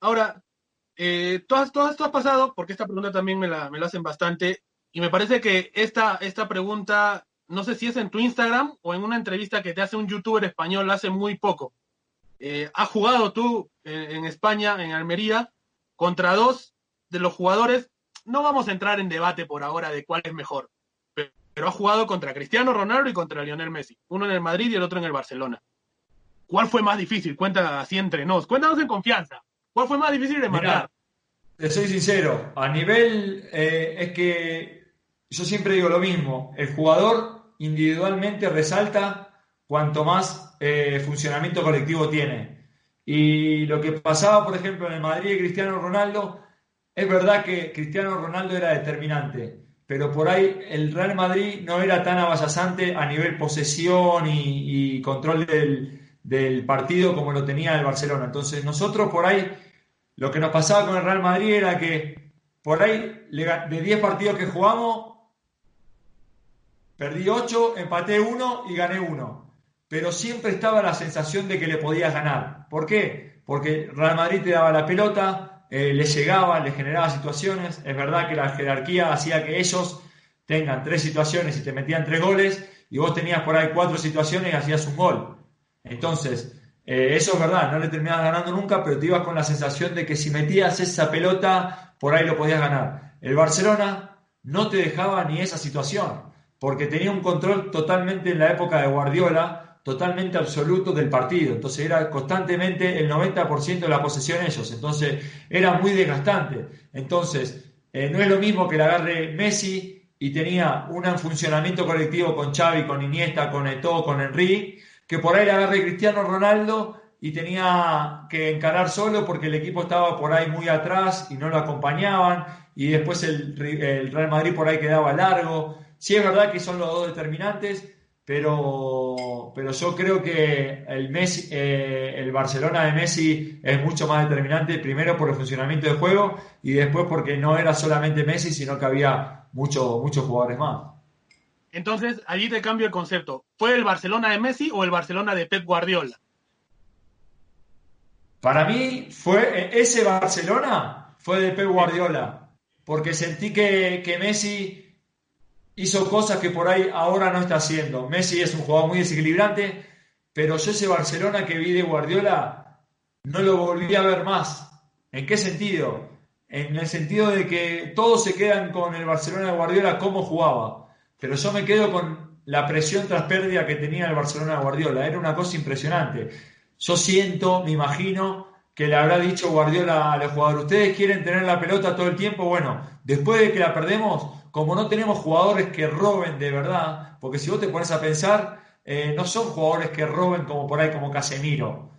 Ahora, eh, tú, has, pasado, porque esta pregunta también me la, me hacen bastante, y me parece que esta, esta pregunta, no sé si es en tu Instagram o en una entrevista que te hace un youtuber español hace muy poco. Eh, has jugado tú en, España, en Almería, contra dos de los jugadores. No vamos a entrar en debate por ahora de cuál es mejor, pero, ha has jugado contra Cristiano Ronaldo y contra Lionel Messi. Uno en el Madrid y el otro en el Barcelona. ¿Cuál fue más difícil? Cuenta así entre nos. Cuéntanos en confianza. ¿Cuál fue más difícil de marcar? Te soy sincero. A nivel eh, es que yo siempre digo lo mismo. El jugador individualmente resalta cuanto más eh, funcionamiento colectivo tiene. Y lo que pasaba, por ejemplo, en el Madrid de Cristiano Ronaldo, es verdad que Cristiano Ronaldo era determinante, pero por ahí el Real Madrid no era tan avasallante a nivel posesión y, control del, partido como lo tenía el Barcelona. Entonces nosotros por ahí, lo que nos pasaba con el Real Madrid era que por ahí de 10 partidos que jugamos, perdí 8, empaté 1 y gané 1 pero siempre estaba la sensación de que le podías ganar. ¿Por qué? Porque Real Madrid te daba la pelota, eh, le llegaba, le generaba situaciones. Es verdad que la jerarquía hacía que ellos tengan tres situaciones y te metían tres goles, y vos tenías por ahí cuatro situaciones y hacías un gol. Entonces, eh, eso es verdad, no le terminabas ganando nunca, pero te ibas con la sensación de que si metías esa pelota, por ahí lo podías ganar. El Barcelona no te dejaba ni esa situación, porque tenía un control totalmente en la época de Guardiola, totalmente absoluto del partido. Entonces era constantemente el 90% de la posesión ellos. Entonces era muy desgastante. Entonces eh, no es lo mismo que la agarre Messi y tenía un funcionamiento colectivo con Xavi, con Iniesta, con Eto'o, con Henry, que por ahí la agarre Cristiano Ronaldo y tenía que encarar solo porque el equipo estaba por ahí muy atrás y no lo acompañaban y después el, el Real Madrid por ahí quedaba largo. Sí es verdad que son los dos determinantes, pero, pero yo creo que el, Messi, eh, el Barcelona de Messi es mucho más determinante, primero por el funcionamiento del juego y después porque no era solamente Messi, sino que había muchos muchos jugadores más. Entonces, allí te cambio el concepto. ¿Fue el Barcelona de Messi o el Barcelona de Pep Guardiola? Para mí, fue ese Barcelona fue de Pep Guardiola, porque sentí que, que Messi hizo cosas que por ahí ahora no está haciendo. Messi es un jugador muy desequilibrante, pero yo ese Barcelona que vi de Guardiola no lo volví a ver más. ¿En qué sentido? En el sentido de que todos se quedan con el Barcelona de Guardiola como jugaba, pero yo me quedo con la presión tras pérdida que tenía el Barcelona de Guardiola. Era una cosa impresionante. Yo siento, me imagino, que le habrá dicho Guardiola a los jugadores, ustedes quieren tener la pelota todo el tiempo, bueno, después de que la perdemos, como no tenemos jugadores que roben de verdad, porque si vos te pones a pensar, eh, no son jugadores que roben como por ahí como Casemiro,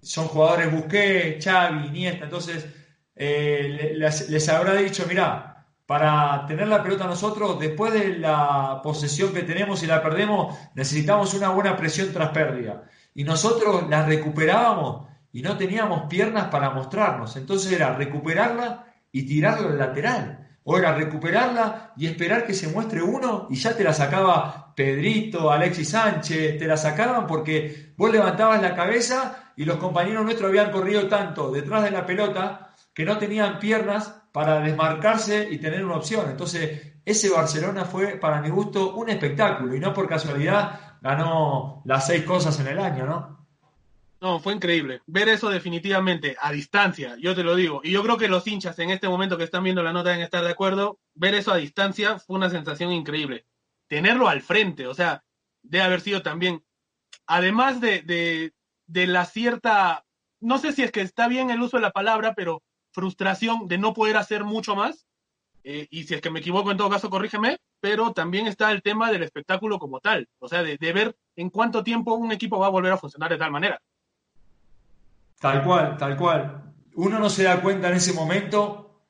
son jugadores Busquets, Xavi, Iniesta, entonces eh, les, habrá dicho, mirá, para tener la pelota nosotros, después de la posesión que tenemos y la perdemos, necesitamos una buena presión tras pérdida. Y nosotros la recuperábamos y no teníamos piernas para mostrarnos. Entonces era recuperarla y tirarla al lateral. O era recuperarla y esperar que se muestre uno y ya te la sacaba Pedrito, Alexis Sánchez, te la sacaban porque vos levantabas la cabeza y los compañeros nuestros habían corrido tanto detrás de la pelota que no tenían piernas para desmarcarse y tener una opción. Entonces, ese Barcelona fue, para mi gusto, un espectáculo y no por casualidad ganó las seis cosas en el año, ¿no? No, fue increíble. Ver eso definitivamente a distancia, yo te lo digo. Y yo creo que los hinchas en este momento que están viendo la nota deben estar de acuerdo. Ver eso a distancia fue una sensación increíble. Tenerlo al frente, o sea, debe haber sido también, además de, de, de la cierta, no sé si es que está bien el uso de la palabra, pero frustración de no poder hacer mucho más. Eh, y si es que me equivoco, en todo caso, corrígeme, pero también está el tema del espectáculo como tal, o sea, de, ver en cuánto tiempo un equipo va a volver a funcionar de tal manera. Tal cual, tal cual. Uno no se da cuenta en ese momento,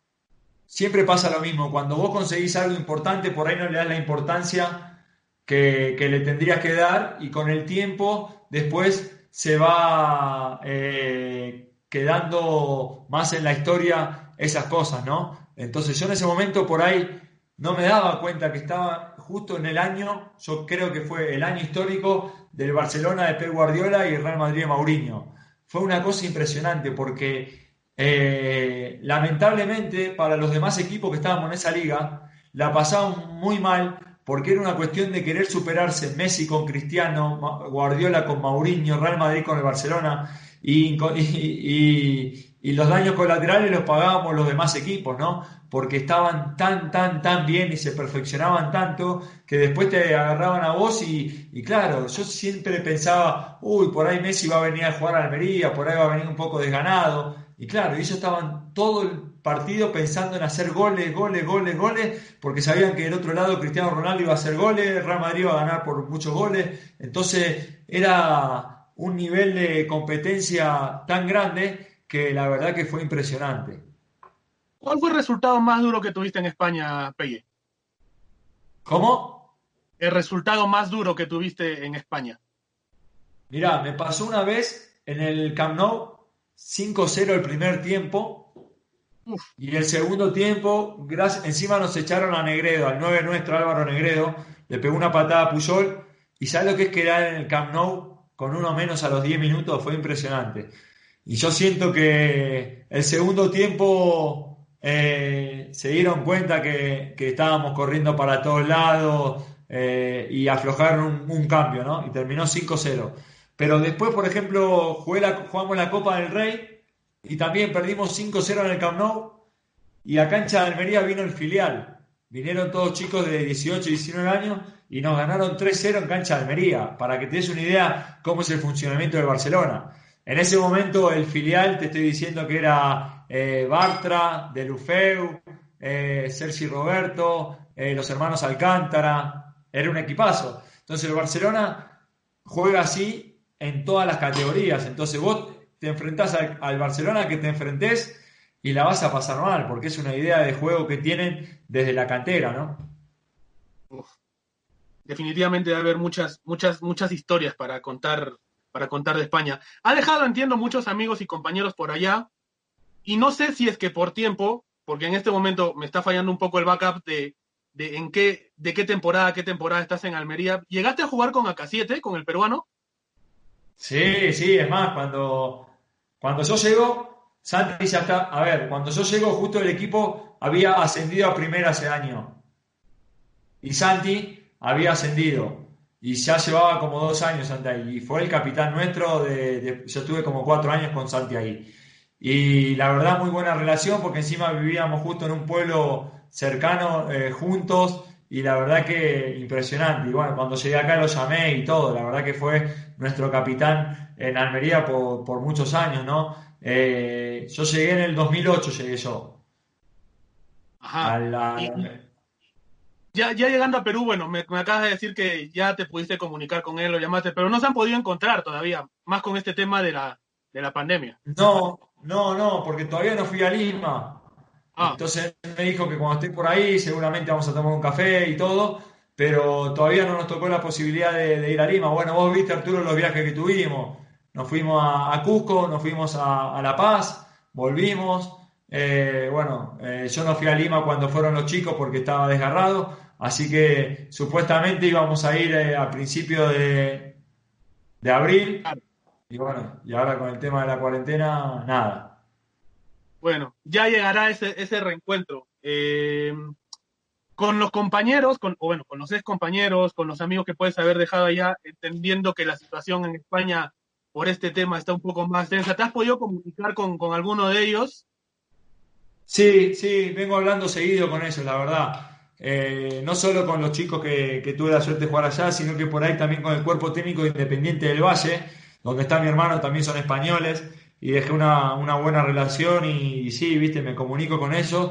siempre pasa lo mismo, cuando vos conseguís algo importante, por ahí no le das la importancia que, le tendrías que dar y con el tiempo después se va... Eh, quedando más en la historia esas cosas, ¿no? Entonces yo en ese momento por ahí no me daba cuenta que estaba justo en el año, yo creo que fue el año histórico del Barcelona de Pep Guardiola y Real Madrid de Mourinho. Fue una cosa impresionante porque eh, lamentablemente para los demás equipos que estábamos en esa liga la pasaban muy mal porque era una cuestión de querer superarse. Messi con Cristiano, Guardiola con Mourinho, Real Madrid con el Barcelona y, y, los daños colaterales los pagábamos los demás equipos, ¿no? Porque estaban tan, tan, tan bien y se perfeccionaban tanto que después te agarraban a vos y, y claro, yo siempre pensaba, uy, por ahí Messi va a venir a jugar a Almería, por ahí va a venir un poco desganado. Y claro, ellos estaban todo el partido pensando en hacer goles, goles, goles, goles, porque sabían que del otro lado Cristiano Ronaldo iba a hacer goles, Real Madrid iba a ganar por muchos goles. Entonces era un nivel de competencia tan grande que la verdad que fue impresionante. ¿Cuál fue el resultado más duro que tuviste en España, Pelle? ¿Cómo? El resultado más duro que tuviste en España. Mirá, me pasó una vez en el Camp Nou 5-0 el primer tiempo y el segundo tiempo, encima nos echaron a Negredo, al 9 nuestro Álvaro Negredo, le pegó una patada a Puyol y ¿sabes lo que es quedar en el Camp Nou con uno menos a los 10 minutos fue impresionante. Y yo siento que el segundo tiempo eh, se dieron cuenta que, estábamos corriendo para todos lados eh, y aflojaron un, cambio, ¿no? Y terminó 5-0. Pero después, por ejemplo, jugamos la Copa del Rey y también perdimos 5-0 en el Camp Nou y a cancha de Almería vino el filial. Vinieron todos chicos de 18 y 19 años y nos ganaron 3-0 en cancha de Almería, para que te des una idea cómo es el funcionamiento de Barcelona. En ese momento el filial, te estoy diciendo que era eh, Bartra, Delufeu, eh, Sergi Roberto, eh, los hermanos Alcántara, era un equipazo. Entonces el Barcelona juega así en todas las categorías. Entonces vos te enfrentás al, Barcelona que te enfrentés y la vas a pasar mal, porque es una idea de juego que tienen desde la cantera, ¿no? definitivamente debe haber muchas, muchas, muchas historias para contar, para contar de España. Ha dejado, entiendo, muchos amigos y compañeros por allá, y no sé si es que por tiempo, porque en este momento me está fallando un poco el backup de, de en qué, de qué temporada, qué temporada estás en Almería. ¿Llegaste a jugar con AK7, con el peruano? Sí, sí, es más, cuando, cuando yo llego, Santi ya está, a ver, cuando yo llego justo el equipo había ascendido a primera hace año. Y Santi había ascendido y ya llevaba como dos años Santi ahí. Y fue el capitán nuestro, de, yo estuve como cuatro años con Santi ahí. Y la verdad, muy buena relación porque encima vivíamos justo en un pueblo cercano, eh, juntos, y la verdad que impresionante. Y bueno, cuando llegué acá lo llamé y todo, la verdad que fue nuestro capitán en Almería por, muchos años, ¿no? Eh, yo llegué en el 2008, llegué yo. Ajá ya, ya llegando a Perú, bueno, me, acabas de decir que ya te pudiste comunicar con él, lo llamaste, pero no se han podido encontrar todavía, más con este tema de la, de la pandemia. No, no, no, porque todavía no fui a Lima. Ah. Entonces me dijo que cuando esté por ahí seguramente vamos a tomar un café y todo, pero todavía no nos tocó la posibilidad de, ir a Lima. Bueno, vos viste, Arturo, los viajes que tuvimos. Nos fuimos a, Cusco, nos fuimos a, La Paz, volvimos. Eh, bueno, eh, yo no fui a Lima cuando fueron los chicos porque estaba desgarrado, así que supuestamente íbamos a ir eh, a principio de, de abril. Y bueno, y ahora con el tema de la cuarentena, nada. Bueno, ya llegará ese, ese reencuentro. con los compañeros, con, o bueno, con los ex compañeros, con los amigos que puedes haber dejado allá, entendiendo que la situación en España por este tema está un poco más tensa. ¿Te has podido comunicar con, con alguno de ellos? Sí, sí, vengo hablando seguido con ellos, la verdad. Eh, no solo con los chicos que, tuve la suerte de jugar allá, sino que por ahí también con el cuerpo técnico Independiente del Valle, donde está mi hermano, también son españoles, y dejé una, buena relación y, sí, viste, me comunico con ellos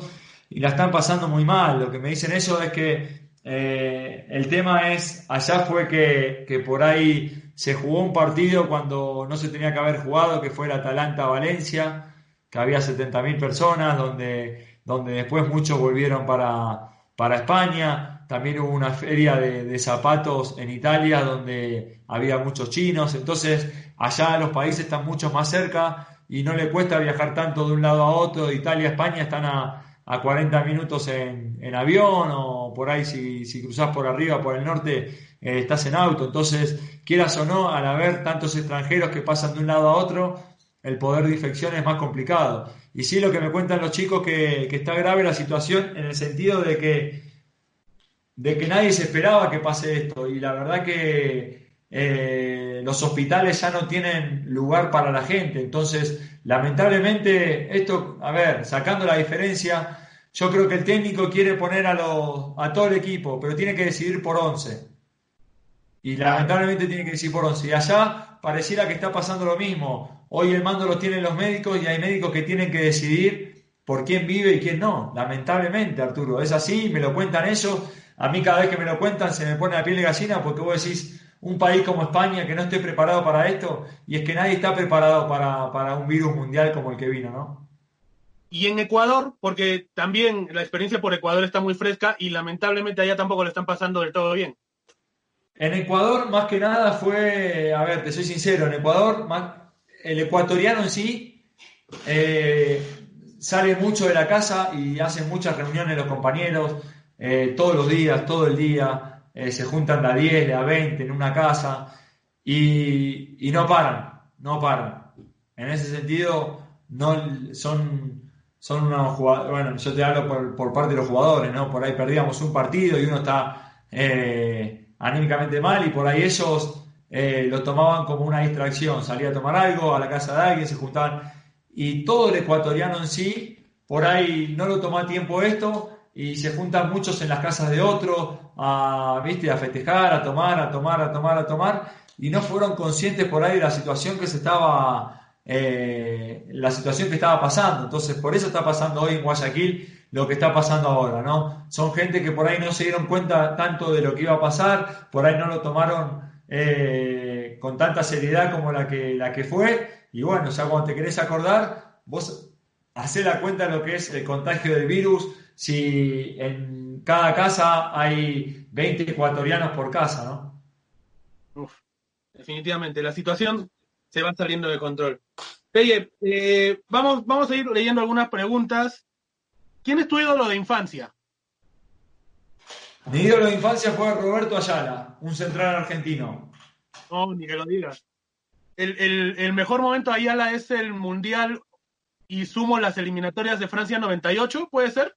y la están pasando muy mal. Lo que me dicen ellos es que eh, el tema es, allá fue que, que por ahí se jugó un partido cuando no se tenía que haber jugado, que fue el Atalanta-Valencia, que había 70.000 personas, donde, donde después muchos volvieron para, para España. También hubo una feria de, zapatos en Italia donde había muchos chinos. Entonces, allá los países están mucho más cerca y no le cuesta viajar tanto de un lado a otro. Italia, España están a, 40 minutos en, en, avión o por ahí si, si por arriba, por el norte, eh, estás en auto. Entonces, quieras o no, al haber tantos extranjeros que pasan de un lado a otro, el poder de infección es más complicado. Y sí, lo que me cuentan los chicos que, que está grave la situación en el sentido de que, de que nadie se esperaba que pase esto. Y la verdad que eh, los hospitales ya no tienen lugar para la gente. Entonces, lamentablemente, esto, a ver, sacando la diferencia, yo creo que el técnico quiere poner a, los, a todo el equipo, pero tiene que decidir por 11. Y lamentablemente tiene que decir por 11. Y allá pareciera que está pasando lo mismo. Hoy el mando lo tienen los médicos y hay médicos que tienen que decidir por quién vive y quién no. Lamentablemente, Arturo. Es así, me lo cuentan ellos. A mí cada vez que me lo cuentan se me pone la piel de gallina porque vos decís, un país como España que no esté preparado para esto, y es que nadie está preparado para, para un virus mundial como el que vino, ¿no? Y en Ecuador, porque también la experiencia por Ecuador está muy fresca y lamentablemente allá tampoco lo están pasando del todo bien. En Ecuador, más que nada, fue, a ver, te soy sincero, en Ecuador, el ecuatoriano en sí eh, sale mucho de la casa y hace muchas reuniones los compañeros, eh, todos los días, todo el día, eh, se juntan de a 10, de a 20 en una casa y, no paran, no paran. En ese sentido, no son, son unos jugadores, bueno, yo te hablo por, por, parte de los jugadores, ¿no? Por ahí perdíamos un partido y uno está anímicamente mal y por ahí ellos eh, lo tomaban como una distracción, salía a tomar algo a la casa de alguien, se juntaban y todo el ecuatoriano en sí, por ahí no lo toma tiempo esto y se juntan muchos en las casas de otros a, ¿viste? a festejar, a tomar, a tomar, a tomar, a tomar y no fueron conscientes por ahí de la situación que se estaba eh, la situación que estaba pasando. Entonces, por eso está pasando hoy en Guayaquil lo que está pasando ahora, ¿no? Son gente que por ahí no se dieron cuenta tanto de lo que iba a pasar, por ahí no lo tomaron eh, con tanta seriedad como la que, la que fue, y bueno, sea, cuando te querés acordar, vos hacés la cuenta de lo que es el contagio del virus, si en cada casa hay 20 ecuatorianos por casa, ¿no? Uf, definitivamente, la situación se va saliendo de control. Peye, eh, vamos, vamos a ir leyendo algunas preguntas. ¿Quién es tu ídolo de infancia? Mi ídolo de infancia fue Roberto Ayala, un central argentino. No, ni que lo digas. El, mejor momento de Ayala es el Mundial y sumo las eliminatorias de Francia 98, ¿puede ser?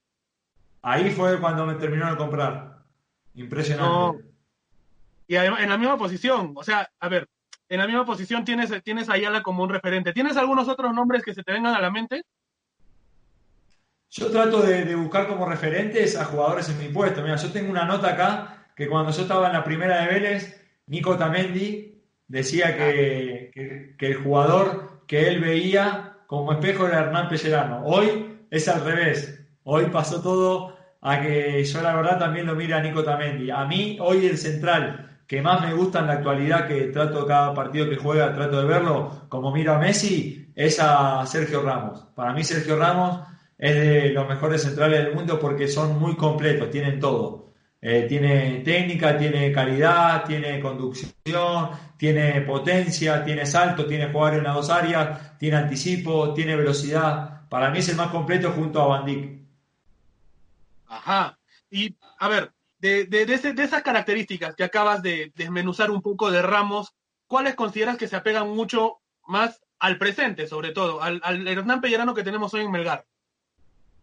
Ahí fue cuando me terminó de comprar. Impresionante. Y además, en la misma posición, o sea, a ver, en la misma posición tienes, tienes a Ayala como un referente. ¿Tienes algunos otros nombres que se te vengan a la mente? Yo trato de, buscar como referentes a jugadores en mi puesto. Mira, yo tengo una nota acá que cuando yo estaba en la primera de Vélez, Nico Tamendi decía que, el jugador que él veía como espejo era Hernán Pellerano. Hoy es al revés. Hoy pasó todo a que yo la verdad también lo mira a Nico Tamendi. A mí hoy el central que más me gusta en la actualidad, que trato cada partido que juega, trato de verlo como miro a Messi, es a Sergio Ramos. Para mí Sergio Ramos es de los mejores centrales del mundo porque son muy completos, tienen todo. Eh, tiene técnica, tiene calidad, tiene conducción, tiene potencia, tiene salto, tiene jugar en las dos áreas, tiene anticipo, tiene velocidad. Para mí es el más completo junto a Van Ajá. Y a ver, de, de, de, esas características que acabas de desmenuzar un poco de Ramos, ¿cuáles consideras que se apegan mucho más al presente, sobre todo, al, al Hernán Pellerano que tenemos hoy en Melgar?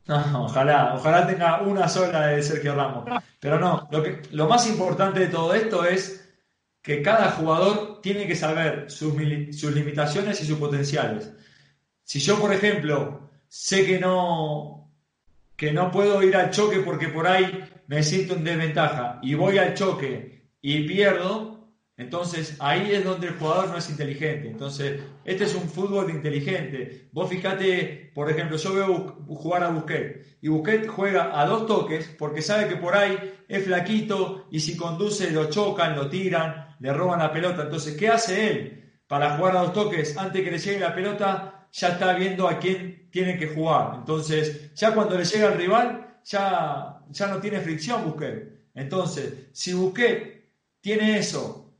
No, ojalá, ojalá tenga una sola de Sergio Ramos. Pero no, lo, que, lo más importante de todo esto es que cada jugador tiene que saber sus, sus limitaciones y sus potenciales. Si yo, por ejemplo, sé que no, que no puedo ir al choque porque por ahí me siento en desventaja y voy al choque y pierdo, entonces ahí es donde el jugador no es inteligente. Entonces, este es un fútbol inteligente. Vos fíjate, por ejemplo, yo veo jugar a Busquets y Busquets juega a dos toques porque sabe que por ahí es flaquito y si conduce lo chocan, lo tiran, le roban la pelota. Entonces, ¿qué hace él para jugar a dos toques? Antes que le llegue la pelota, ya está viendo a quién tiene que jugar. Entonces, ya cuando le llega al rival, ya, ya no tiene fricción Busquets. Entonces, si Busquets tiene eso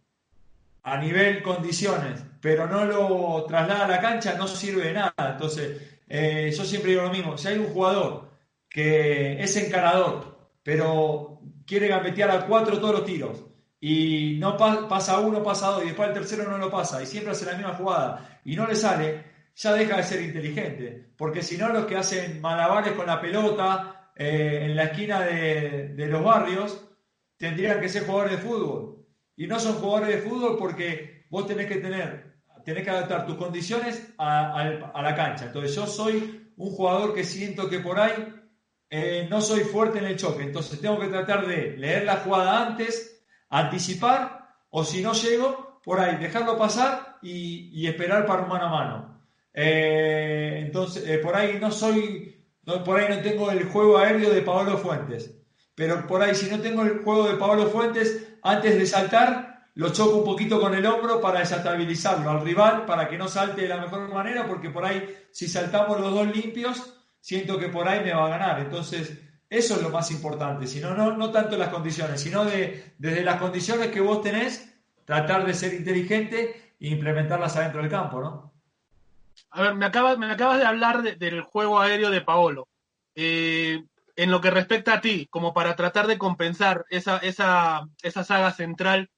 a nivel condiciones, pero no lo traslada a la cancha, no sirve de nada. Entonces, eh, yo siempre digo lo mismo, si hay un jugador que es encarador, pero quiere gambetear a cuatro todos los tiros, y no pasa uno, pasa dos, y después el tercero no lo pasa, y siempre hace la misma jugada, y no le sale, ya deja de ser inteligente, porque si no los que hacen malabares con la pelota eh, en la esquina de, de los barrios, tendrían que ser jugadores de fútbol y no son jugadores de fútbol porque vos tenés que tener, tenés que adaptar tus condiciones a, la cancha. Entonces yo soy un jugador que siento que por ahí eh, no soy fuerte en el choque. Entonces tengo que tratar de leer la jugada antes, anticipar, o si no llego, por ahí dejarlo pasar y, esperar para un mano a mano. Eh, entonces, eh, por ahí no soy, por ahí no tengo el juego aéreo de Pablo Fuentes. Pero por ahí, si no tengo el juego de Pablo Fuentes, antes de saltar, lo choco un poquito con el hombro para desestabilizarlo al rival, para que no salte de la mejor manera, porque por ahí, si saltamos los dos limpios, siento que por ahí me va a ganar. Entonces, eso es lo más importante, sino no, no tanto las condiciones, sino de, desde las condiciones que vos tenés, tratar de ser inteligente e implementarlas adentro del campo, ¿no? A ver, me acabas, de hablar del juego aéreo de Paolo. Eh, en lo que respecta a ti, como para tratar de compensar esa, esa, esa saga central,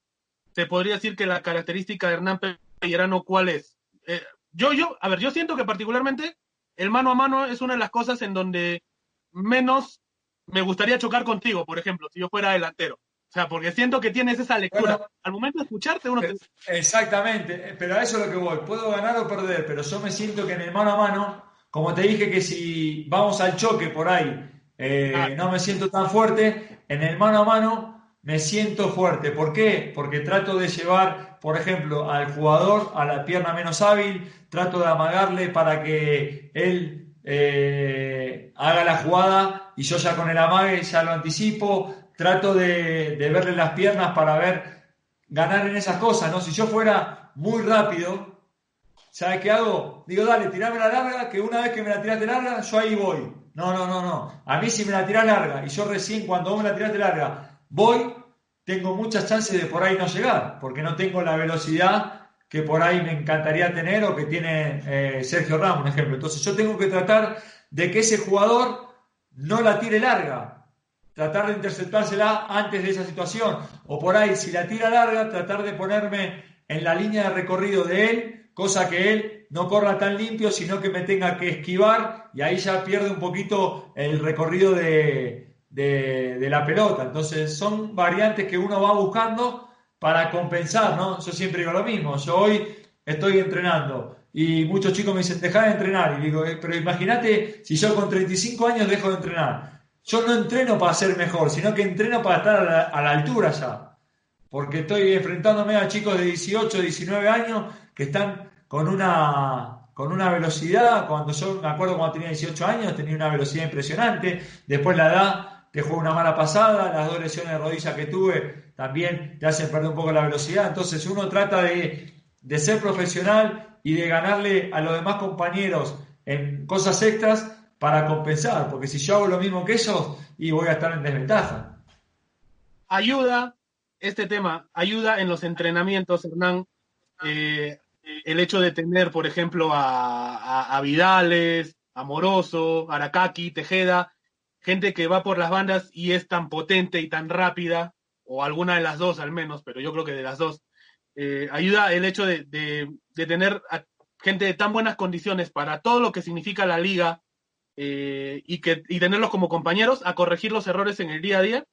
te podría decir que la característica de Hernán Pellerano, ¿cuál es? Eh, yo, yo, a ver, yo siento que particularmente el mano a mano es una de las cosas en donde menos me gustaría chocar contigo, por ejemplo, si yo fuera delantero. O sea, porque siento que tienes esa lectura. Al momento de escucharte, uno te... Exactamente, pero a eso es lo que voy. Puedo ganar o perder, pero yo me siento que en el mano a mano, como te dije que si vamos al choque por ahí eh, ah. no me siento tan fuerte. En el mano a mano me siento fuerte. ¿Por qué? Porque trato de llevar, por ejemplo, al jugador a la pierna menos hábil, trato de amagarle para que él eh, haga la jugada y yo ya con el amague ya lo anticipo. Trato de, de verle las piernas para ver ganar en esas cosas, ¿no? Si yo fuera muy rápido, ¿sabes qué hago? Digo, dale, tirame la larga, que una vez que me la tiraste larga, yo ahí voy. No, no, no, no. A mí si me la tirás larga y yo recién cuando vos me la tiraste larga voy, tengo muchas chances de por ahí no llegar, porque no tengo la velocidad que por ahí me encantaría tener o que tiene eh, Sergio Ramos, por ejemplo. Entonces yo tengo que tratar de que ese jugador no la tire larga, tratar de interceptársela antes de esa situación, o por ahí si la tira larga, tratar de ponerme en la línea de recorrido de él, cosa que él no corra tan limpio, sino que me tenga que esquivar y ahí ya pierde un poquito el recorrido de, la pelota. Entonces son variantes que uno va buscando para compensar, ¿no? Yo siempre digo lo mismo, yo hoy estoy entrenando y muchos chicos me dicen, deja de entrenar. Y digo, eh, pero imagínate si yo con 35 años dejo de entrenar. Yo no entreno para ser mejor, sino que entreno para estar a la, a la altura ya. Porque estoy enfrentándome a chicos de 18, 19 años que están con una, con una velocidad, cuando yo me acuerdo cuando tenía 18 años, tenía una velocidad impresionante, después la edad te juega una mala pasada, las dos lesiones de rodilla que tuve también te hacen perder un poco la velocidad, entonces uno trata de, de ser profesional y de ganarle a los demás compañeros en cosas extras para compensar, porque si yo hago lo mismo que ellos, y voy a estar en desventaja. Ayuda, este tema, ayuda en los entrenamientos, Hernán, eh, el hecho de tener, por ejemplo, a, a, Vidales, a Moroso, Aracaki, Tejeda, gente que va por las bandas y es tan potente y tan rápida, o alguna de las dos al menos, pero yo creo que de las dos, eh, ayuda el hecho de, de, tener gente de tan buenas condiciones para todo lo que significa la liga eh, y, que, y tenerlos como compañeros a corregir los errores en el día a día?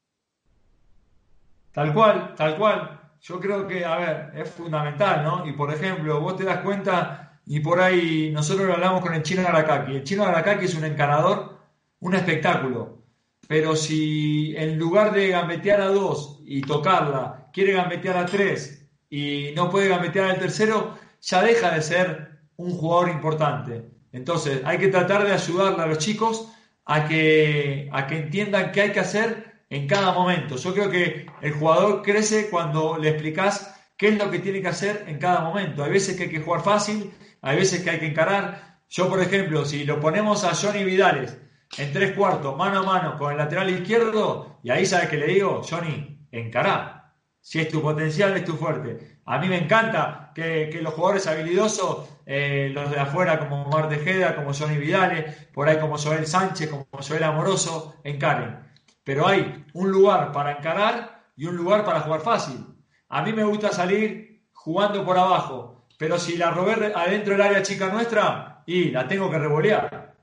Tal cual, tal cual yo creo que, a ver, es fundamental, ¿no? Y por ejemplo, vos te das cuenta, y por ahí nosotros hablamos con el chino Arakaki. El chino Arakaki es un encanador, un espectáculo. Pero si en lugar de gambetear a dos y tocarla, quiere gambetear a tres y no puede gambetear al tercero, ya deja de ser un jugador importante. Entonces, hay que tratar de ayudarle a los chicos a que, a que entiendan qué hay que hacer en cada momento. Yo creo que el jugador crece cuando le explicas qué es lo que tiene que hacer en cada momento. Hay veces que hay que jugar fácil, hay veces que hay que encarar. Yo, por ejemplo, si lo ponemos a Johnny Vidales en tres cuartos, mano a mano, con el lateral izquierdo, y ahí sabes que le digo, Johnny, encará. Si es tu potencial, es tu fuerte. A mí me encanta que, los jugadores habilidosos, eh, los de afuera como Mar Tejeda, como Johnny Vidales, por ahí como Joel Sánchez, como Joel Amoroso, encaren pero hay un lugar para encarar y un lugar para jugar fácil. A mí me gusta salir jugando por abajo, pero si la robé adentro del área chica nuestra, y la tengo que revolear,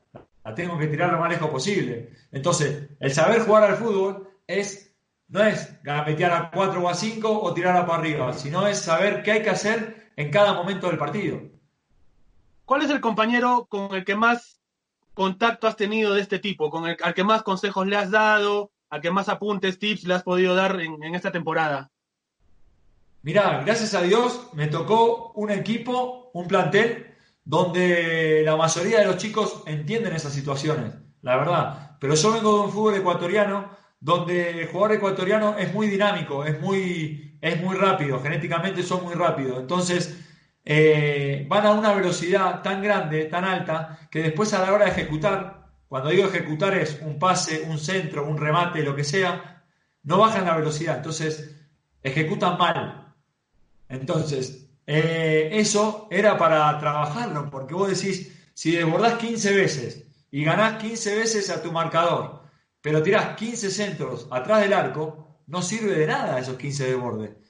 la tengo que tirar lo más lejos posible. Entonces, el saber jugar al fútbol es no es gambetear a 4 o a 5 o tirarla para arriba, sino es saber qué hay que hacer en cada momento del partido. ¿Cuál es el compañero con el que más contacto has tenido de este tipo? ¿Con el al que más consejos le has dado? ¿A qué más apuntes, tips le has podido dar en, esta temporada? Mirá, gracias a Dios me tocó un equipo, un plantel, donde la mayoría de los chicos entienden esas situaciones, la verdad. Pero yo vengo de un fútbol ecuatoriano donde el jugador ecuatoriano es muy dinámico, es muy, es muy rápido, genéticamente son muy rápidos. Entonces, eh, van a una velocidad tan grande, tan alta, que después a la hora de ejecutar cuando digo ejecutar es un pase, un centro, un remate, lo que sea, no bajan la velocidad, entonces ejecutan mal. Entonces, eh, eso era para trabajarlo, porque vos decís, si desbordás 15 veces y ganás 15 veces a tu marcador, pero tirás 15 centros atrás del arco, no sirve de nada esos 15 de.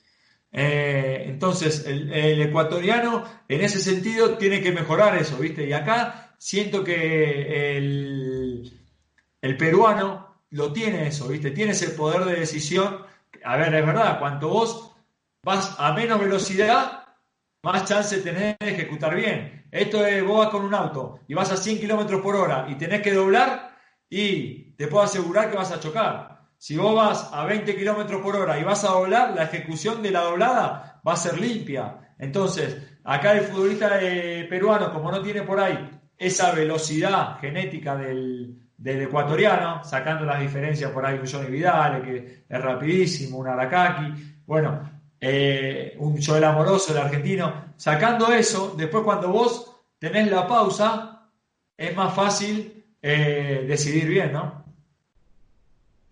Eh, entonces, el, ecuatoriano en ese sentido tiene que mejorar eso, ¿viste? Y acá siento que el, el peruano lo tiene eso, ¿viste? Tiene ese poder de decisión. A ver, es verdad, cuanto vos vas a menos velocidad, más chance tenés de ejecutar bien. Esto es, vos vas con un auto y vas a 100 kilómetros por hora y tenés que doblar y te puedo asegurar que vas a chocar. Si vos vas a 20 kilómetros por hora y vas a doblar, la ejecución de la doblada va a ser limpia. Entonces, acá el futbolista eh, peruano, como no tiene por ahí esa velocidad genética del, ecuatoriano, sacando las diferencias por ahí un Johnny Vidal, que es rapidísimo, un Arakaki, bueno, eh, un Joel Amoroso, el argentino, sacando eso, después cuando vos tenés la pausa, es más fácil eh, decidir bien, ¿no?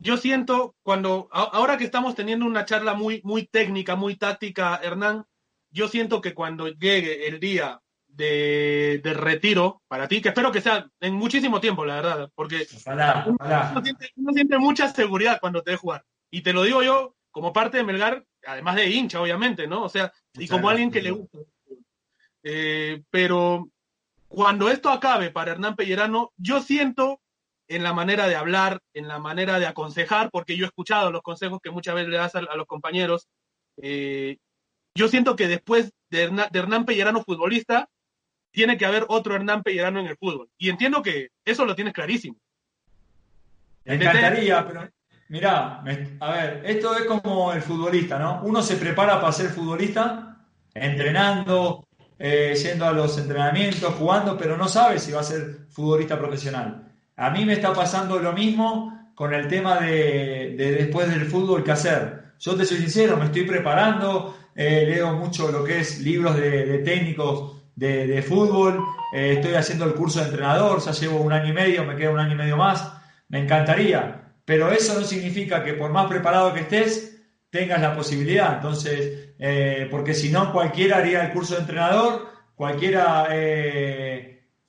Yo siento cuando, ahora que estamos teniendo una charla muy, muy técnica, muy táctica, Hernán, yo siento que cuando llegue el día de, retiro para ti, que espero que sea en muchísimo tiempo, la verdad, porque uno, siente, mucha seguridad cuando te ve jugar. Y te lo digo yo como parte de Melgar, además de hincha, obviamente, ¿no? O sea, y como alguien que le gusta. Eh, pero cuando esto acabe para Hernán Pellerano, yo siento en la manera de hablar, en la manera de aconsejar, porque yo he escuchado los consejos que muchas veces le das a, los compañeros. Eh, yo siento que después de Hernán, de Hernán Pellerano futbolista, tiene que haber otro Hernán Pellerano en el fútbol. Y entiendo que eso lo tienes clarísimo. Me encantaría, pero mirá, a ver, esto es como el futbolista, ¿no? Uno se prepara para ser futbolista, entrenando, eh, yendo a los entrenamientos, jugando, pero no sabe si va a ser futbolista profesional. A mí me está pasando lo mismo con el tema de, después del fútbol que hacer. Yo te soy sincero, me estoy preparando, eh, leo mucho lo que es libros de técnicos de, fútbol, eh, estoy haciendo el curso de entrenador, ya llevo un año y medio, me queda un año y medio más, me encantaría, pero eso no significa que por más preparado que estés, tengas la posibilidad. Entonces, eh, porque si no, cualquiera haría el curso de entrenador, cualquiera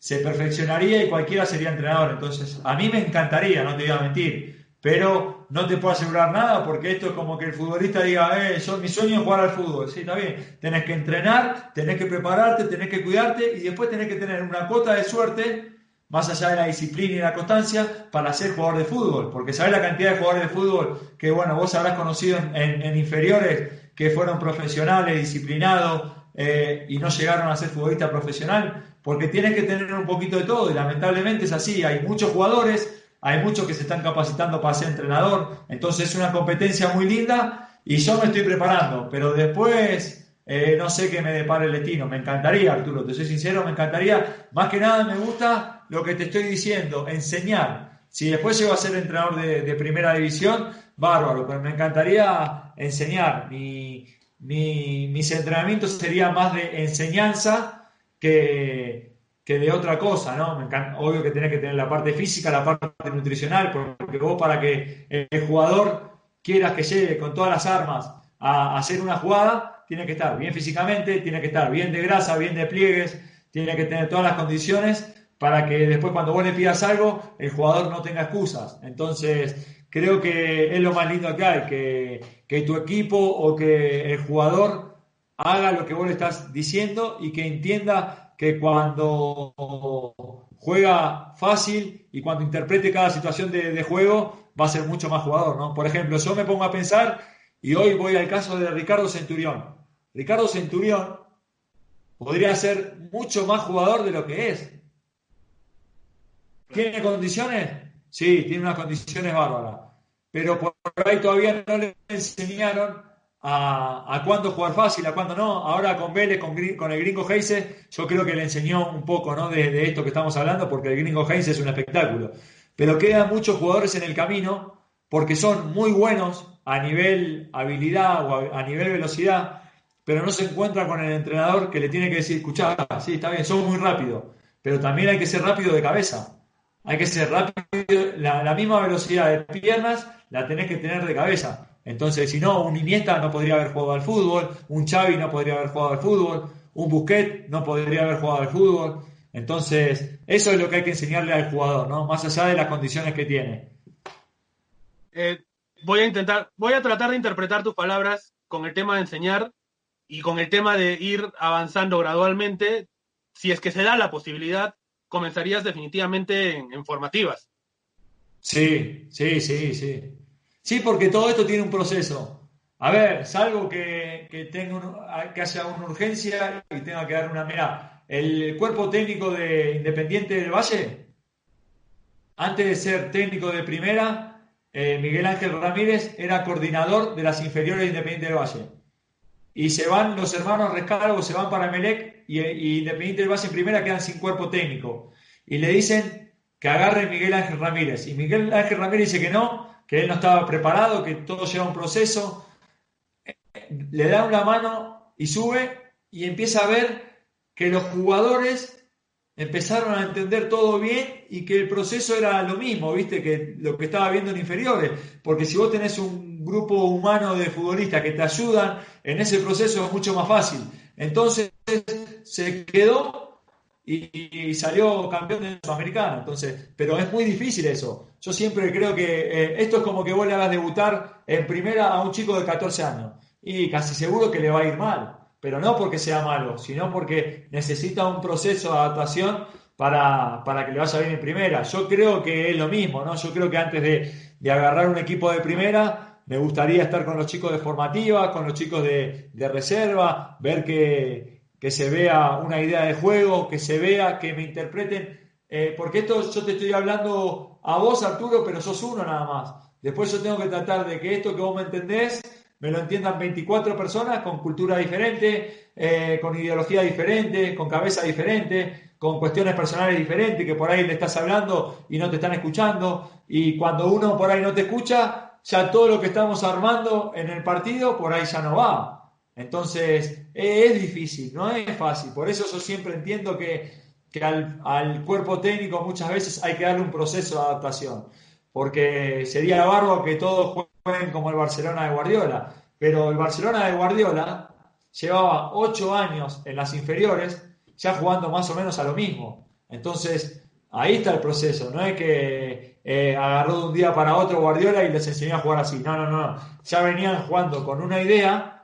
se perfeccionaría y cualquiera sería entrenador. Entonces, a mí me encantaría, no te voy a mentir, pero no te puedo asegurar nada porque esto es como que el futbolista diga, eh, yo, mi sueño es jugar al fútbol. Sí, está bien. Tenés que entrenar, tenés que prepararte, tenés que cuidarte y después tenés que tener una cuota de suerte más allá de la disciplina y la constancia, para ser jugador de fútbol. Porque sabes la cantidad de jugadores de fútbol que, bueno, vos habrás conocido en, inferiores que fueron profesionales, disciplinados eh, y no llegaron a ser futbolista profesional, porque tienes que tener un poquito de todo y lamentablemente es así. Hay muchos jugadores, hay muchos que se están capacitando para ser entrenador, entonces es una competencia muy linda y yo me estoy preparando, pero después eh, no sé qué me depara el destino. Me encantaría, Arturo, te soy sincero, me encantaría. Más que nada me gusta lo que te estoy diciendo, enseñar. Si después llego a ser entrenador de, primera división, bárbaro, pero me encantaría enseñar. Mi, mis entrenamientos serían más de enseñanza que, que de otra cosa, ¿no? Me obvio que tenés que tener la parte física, la parte nutricional, porque vos para que el jugador quieras que llegue con todas las armas a hacer una jugada, tiene que estar bien físicamente, tiene que estar bien de grasa, bien de pliegues, tiene que tener todas las condiciones para que después cuando vos le pidas algo, el jugador no tenga excusas. Entonces, creo que es lo más lindo que hay, que, que tu equipo o que el jugador haga lo que vos le estás diciendo y que entienda que cuando juega fácil y cuando interprete cada situación de, juego va a ser mucho más jugador, ¿no? Por ejemplo, yo me pongo a pensar y hoy voy al caso de Ricardo Centurión. Ricardo Centurión podría ser mucho más jugador de lo que es. ¿Tiene condiciones? Sí, tiene unas condiciones bárbaras. Pero por ahí todavía no le enseñaron a, cuándo jugar fácil, a cuándo no. Ahora con Vélez, con, el gringo Heise, yo creo que le enseñó un poco ¿no? de, esto que estamos hablando, porque el gringo Heise es un espectáculo. Pero quedan muchos jugadores en el camino porque son muy buenos a nivel habilidad o a nivel velocidad, pero no se encuentra con el entrenador que le tiene que decir, escuchá, sí, está bien, somos muy rápido, pero también hay que ser rápido de cabeza. Hay que ser rápido, la, misma velocidad de piernas la tenés que tener de cabeza. Entonces, si no, un Iniesta no podría haber jugado al fútbol, un Xavi no podría haber jugado al fútbol, un Busquet no podría haber jugado al fútbol. Entonces, eso es lo que hay que enseñarle al jugador, ¿no? Más allá de las condiciones que tiene. Eh, voy a intentar, voy a tratar de interpretar tus palabras con el tema de enseñar y con el tema de ir avanzando gradualmente, si es que se da la posibilidad, comenzarías definitivamente en, formativas. Sí, sí, sí, sí. Sí, porque todo esto tiene un proceso. A ver, salvo que, que, tenga que haya una urgencia y tenga que dar una... Mira, el cuerpo técnico de Independiente del Valle, antes de ser técnico de primera, eh, Miguel Ángel Ramírez era coordinador de las inferiores de Independiente del Valle y se van los hermanos Rescalvo, se van para Melec y, Independiente del Valle en primera quedan sin cuerpo técnico. Y le dicen que agarre Miguel Ángel Ramírez. Y Miguel Ángel Ramírez dice que no, que él no estaba preparado, que todo lleva un proceso. Le da una mano y sube y empieza a ver que los jugadores empezaron a entender todo bien y que el proceso era lo mismo, viste, que lo que estaba viendo en inferiores. Porque si vos tenés un grupo humano de futbolistas que te ayudan en ese proceso es mucho más fácil. Entonces se quedó y, salió campeón de Sudamericana. Entonces, pero es muy difícil eso. Yo siempre creo que eh, esto es como que vos le hagas debutar en primera a un chico de 14 años y casi seguro que le va a ir mal. Pero no porque sea malo, sino porque necesita un proceso de adaptación para, para, que le vaya bien en primera. Yo creo que es lo mismo, ¿no? Yo creo que antes de, de agarrar un equipo de primera, me gustaría estar con los chicos de formativa, con los chicos de, reserva, ver que, se vea una idea de juego, que se vea, que me interpreten. Eh, porque esto yo te estoy hablando a vos, Arturo, pero sos uno nada más. Después yo tengo que tratar de que esto que vos me entendés me lo entiendan 24 personas con cultura diferente, eh, con ideología diferente, con cabeza diferente, con cuestiones personales diferentes, que por ahí le estás hablando y no te están escuchando. Y cuando uno por ahí no te escucha, ya todo lo que estamos armando en el partido por ahí ya no va. Entonces, es difícil, no es fácil. Por eso yo siempre entiendo que, al, cuerpo técnico muchas veces hay que darle un proceso de adaptación. Porque sería barro que todos jueguen como el Barcelona de Guardiola. Pero el Barcelona de Guardiola llevaba ocho años en las inferiores ya jugando más o menos a lo mismo. Entonces, ahí está el proceso. No es que eh, agarró de un día para otro Guardiola y les enseñó a jugar así. No, no, no. Ya venían jugando con una idea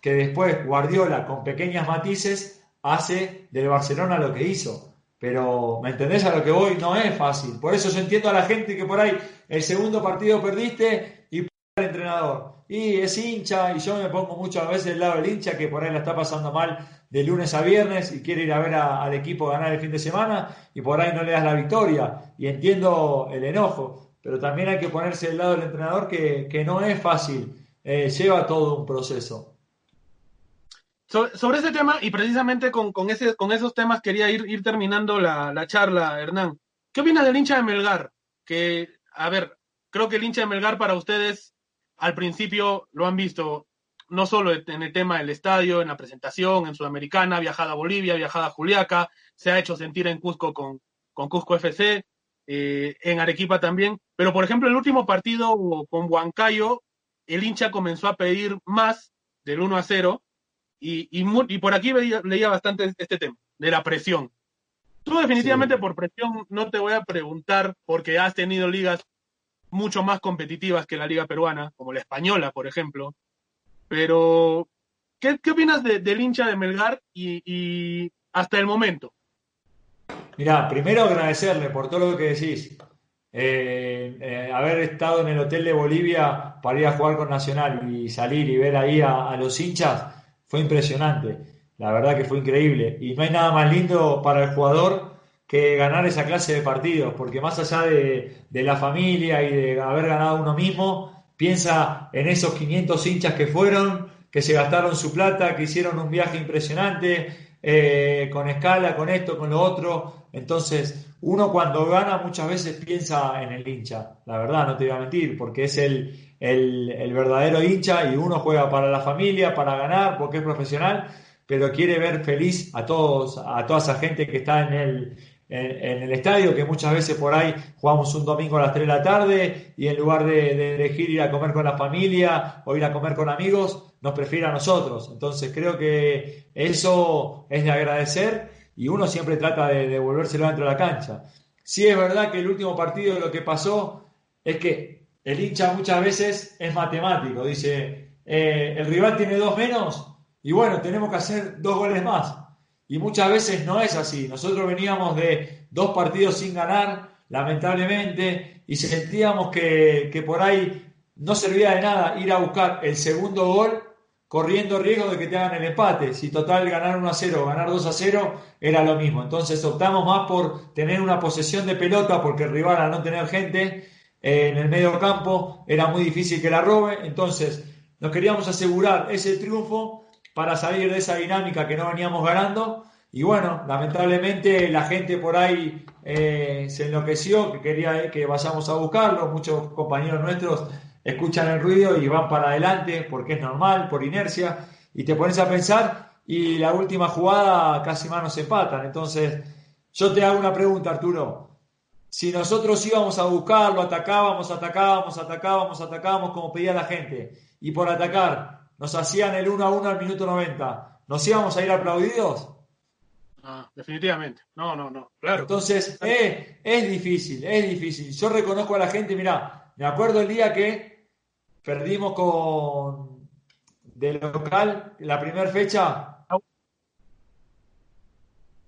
que después Guardiola, con pequeñas matices, hace del Barcelona lo que hizo. Pero, ¿me entendés a lo que voy? No es fácil. Por eso yo entiendo a la gente que por ahí el segundo partido perdiste y el entrenador. Y es hincha, y yo me pongo muchas veces del lado del hincha que por ahí la está pasando mal de lunes a viernes y quiere ir a ver al equipo ganar el fin de semana y por ahí no le das la victoria. Y entiendo el enojo, pero también hay que ponerse del lado del entrenador que, no es fácil, eh, lleva todo un proceso. Sobre, ese tema, y precisamente con, ese, con esos temas quería ir, ir terminando la, charla, Hernán. ¿Qué opinas del hincha de Melgar? Que, a ver, creo que el hincha de Melgar para ustedes, al principio lo han visto no solo en el tema del estadio, en la presentación, en Sudamericana, viajada a Bolivia, viajada a Juliaca, se ha hecho sentir en Cusco con, con Cusco FC, eh, en Arequipa también. Pero, por ejemplo, el último partido con Huancayo, el hincha comenzó a pedir más del 1 a 0 y, y, por aquí leía, bastante este tema, de la presión. Tú definitivamente por presión no te voy a preguntar porque has tenido ligas mucho más competitivas que la liga peruana, como la española, por ejemplo. Pero, ¿qué, qué opinas del hincha de Melgar y, hasta el momento? Mira, primero agradecerle por todo lo que decís. Eh, eh, haber estado en el hotel de Bolivia para ir a jugar con Nacional y salir y ver ahí a los hinchas, fue impresionante. La verdad que fue increíble. Y no hay nada más lindo para el jugador que ganar esa clase de partidos, porque más allá de, la familia y de haber ganado uno mismo, piensa en esos 500 hinchas que fueron, que se gastaron su plata, que hicieron un viaje impresionante, eh, con escala, con esto, con lo otro. Entonces, uno cuando gana muchas veces piensa en el hincha, la verdad, no te voy a mentir, porque es el, el, verdadero hincha y uno juega para la familia, para ganar, porque es profesional, pero quiere ver feliz a todos, a toda esa gente que está en el, en, el estadio, que muchas veces por ahí jugamos un domingo a las 3 de la tarde y en lugar de, elegir ir a comer con la familia o ir a comer con amigos, nos prefiere a nosotros. Entonces creo que eso es de agradecer y uno siempre trata de devolvérselo dentro de la cancha. Sí es verdad que el último partido lo que pasó es que el hincha muchas veces es matemático, dice, eh, el rival tiene dos menos y bueno, tenemos que hacer dos goles más. Y muchas veces no es así. Nosotros veníamos de dos partidos sin ganar, lamentablemente, y sentíamos que, que por ahí no servía de nada ir a buscar el segundo gol corriendo riesgo de que te hagan el empate. Si total ganar 1 a 0 o ganar 2 a 0 era lo mismo. Entonces optamos más por tener una posesión de pelota porque el rival al no tener gente en el medio campo, era muy difícil que la robe, entonces nos queríamos asegurar ese triunfo para salir de esa dinámica que no veníamos ganando y bueno, lamentablemente la gente por ahí eh, se enloqueció, que quería que vayamos a buscarlo, muchos compañeros nuestros escuchan el ruido y van para adelante porque es normal, por inercia, y te pones a pensar y la última jugada casi más nos empatan, entonces yo te hago una pregunta Arturo, si nosotros íbamos a buscarlo, atacábamos, atacábamos, atacábamos, atacábamos como pedía la gente, y por atacar nos hacían el 1 a 1 al minuto 90, ¿nos íbamos a ir aplaudidos? Ah, definitivamente. No, no, no. Claro. Entonces, es difícil, es difícil. Yo reconozco a la gente, mira, me acuerdo el día que perdimos con de local la primera fecha.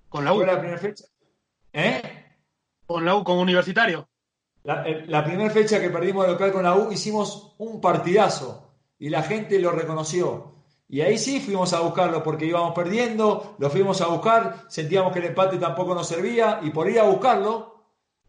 Con la U. la primera fecha? ¿Eh? Con la U, con Universitario. La, eh, primera fecha que perdimos de local con la U hicimos un partidazo y la gente lo reconoció. Y ahí sí fuimos a buscarlo porque íbamos perdiendo, lo fuimos a buscar, sentíamos que el empate tampoco nos servía y por ir a buscarlo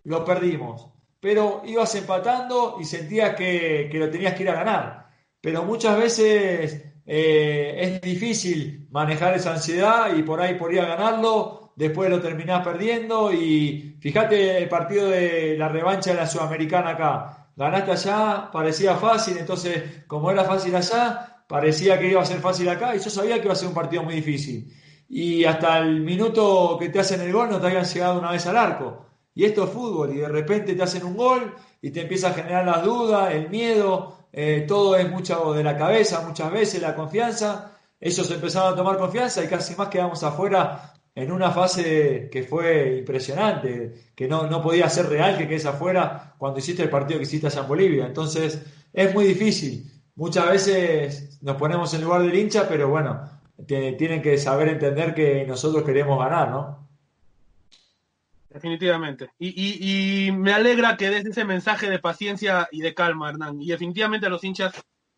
lo perdimos. Pero ibas empatando y sentías que, lo tenías que ir a ganar. Pero muchas veces eh, es difícil manejar esa ansiedad y por ahí por ir a ganarlo después lo terminás perdiendo y fíjate el partido de la revancha de la Sudamericana acá. Ganaste allá, parecía fácil, entonces como era fácil allá, parecía que iba a ser fácil acá y yo sabía que iba a ser un partido muy difícil. Y hasta el minuto que te hacen el gol no te habían llegado una vez al arco. Y esto es fútbol y de repente te hacen un gol y te empieza a generar las dudas, el miedo, eh, todo es mucho de la cabeza muchas veces, la confianza. Ellos empezaron a tomar confianza y casi más quedamos afuera en una fase que fue impresionante, que no, no podía ser real que quedes afuera cuando hiciste el partido que hiciste allá en Bolivia. Entonces es muy difícil. Muchas veces nos ponemos en lugar del hincha, pero bueno, tienen que saber entender que nosotros queremos ganar, ¿no? Definitivamente. Y, me alegra que des ese mensaje de paciencia y de calma, Hernán. Y definitivamente a los hinchas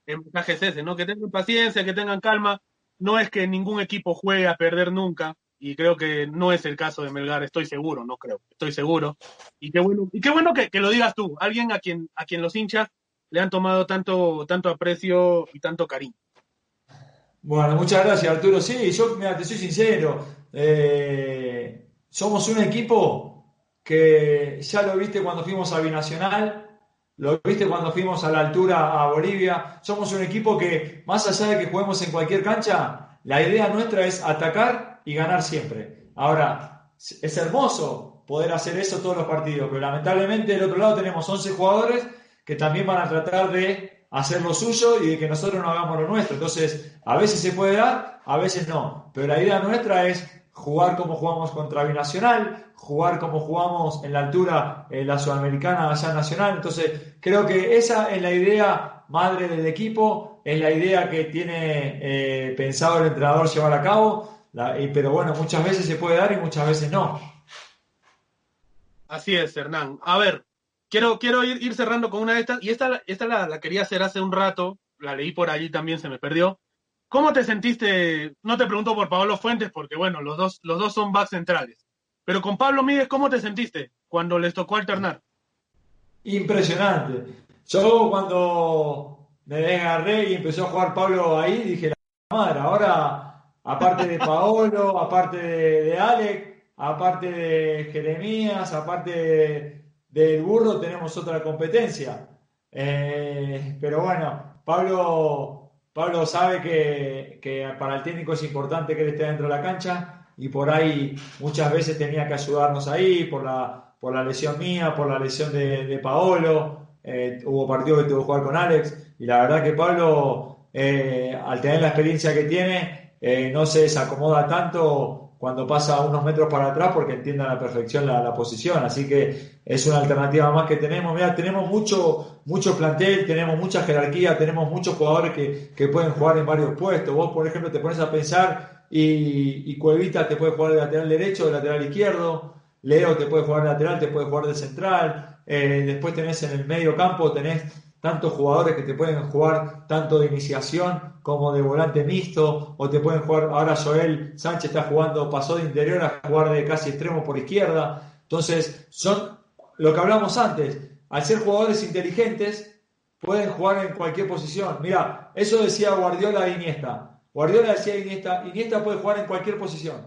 el mensaje es ese, ¿no? Que tengan paciencia, que tengan calma. No es que ningún equipo juegue a perder nunca. Y creo que no es el caso de Melgar, estoy seguro, no creo, estoy seguro. Y qué bueno, y qué bueno que, lo digas tú, alguien a quien, a quien los hinchas le han tomado tanto, tanto aprecio y tanto cariño. Bueno, muchas gracias Arturo. Sí, yo mira, te soy sincero. Eh, somos un equipo que ya lo viste cuando fuimos a Binacional, lo viste cuando fuimos a la altura a Bolivia. Somos un equipo que, más allá de que juguemos en cualquier cancha, la idea nuestra es atacar y ganar siempre. Ahora, es hermoso poder hacer eso todos los partidos, pero lamentablemente del otro lado tenemos 11 jugadores que también van a tratar de hacer lo suyo y de que nosotros no hagamos lo nuestro. Entonces, a veces se puede dar, a veces no. Pero la idea nuestra es jugar como jugamos contra Binacional, jugar como jugamos en la altura en la Sudamericana allá Nacional. Entonces, creo que esa es la idea madre del equipo, es la idea que tiene eh, pensado el entrenador llevar a cabo, pero bueno, muchas veces se puede dar y muchas veces no. Así es, Hernán. A ver, quiero, quiero ir, cerrando con una de estas, y esta, esta la, la quería hacer hace un rato, la leí por allí también, se me perdió. ¿Cómo te sentiste? No te pregunto por Pablo Fuentes, porque bueno, los dos, los dos son backs centrales. Pero con Pablo Míguez, ¿cómo te sentiste cuando les tocó alternar? Impresionante. Yo cuando me desgarré y empezó a jugar Pablo ahí, dije, la madre, ahora, aparte de Paolo, aparte de, Alex, aparte de Jeremías, aparte del burro, tenemos otra competencia. Eh, pero bueno, Pablo Pablo sabe que, para el técnico es importante que él esté dentro de la cancha y por ahí muchas veces tenía que ayudarnos ahí por la, por la lesión mía, por la lesión de, Paolo. Eh, hubo partidos que tuvo que jugar con Alex y la verdad que Pablo, eh, al tener la experiencia que tiene, eh, no se desacomoda tanto cuando pasa unos metros para atrás porque entiende a la perfección la, posición. Así que es una alternativa más que tenemos. Mira, tenemos mucho, mucho plantel, tenemos mucha jerarquía, tenemos muchos jugadores que, pueden jugar en varios puestos. Vos, por ejemplo, te pones a pensar y, y Cuevita te puede jugar de lateral derecho, de lateral izquierdo. Leo te puede jugar de lateral, te puede jugar de central. Eh, después tenés en el medio campo, tenés tantos jugadores que te pueden jugar tanto de iniciación como de volante mixto, o te pueden jugar, ahora Joel Sánchez está jugando, pasó de interior a jugar de casi extremo por izquierda. Entonces, son lo que hablamos antes, al ser jugadores inteligentes, pueden jugar en cualquier posición. Mira, eso decía Guardiola de Iniesta. Guardiola decía Iniesta, Iniesta puede jugar en cualquier posición.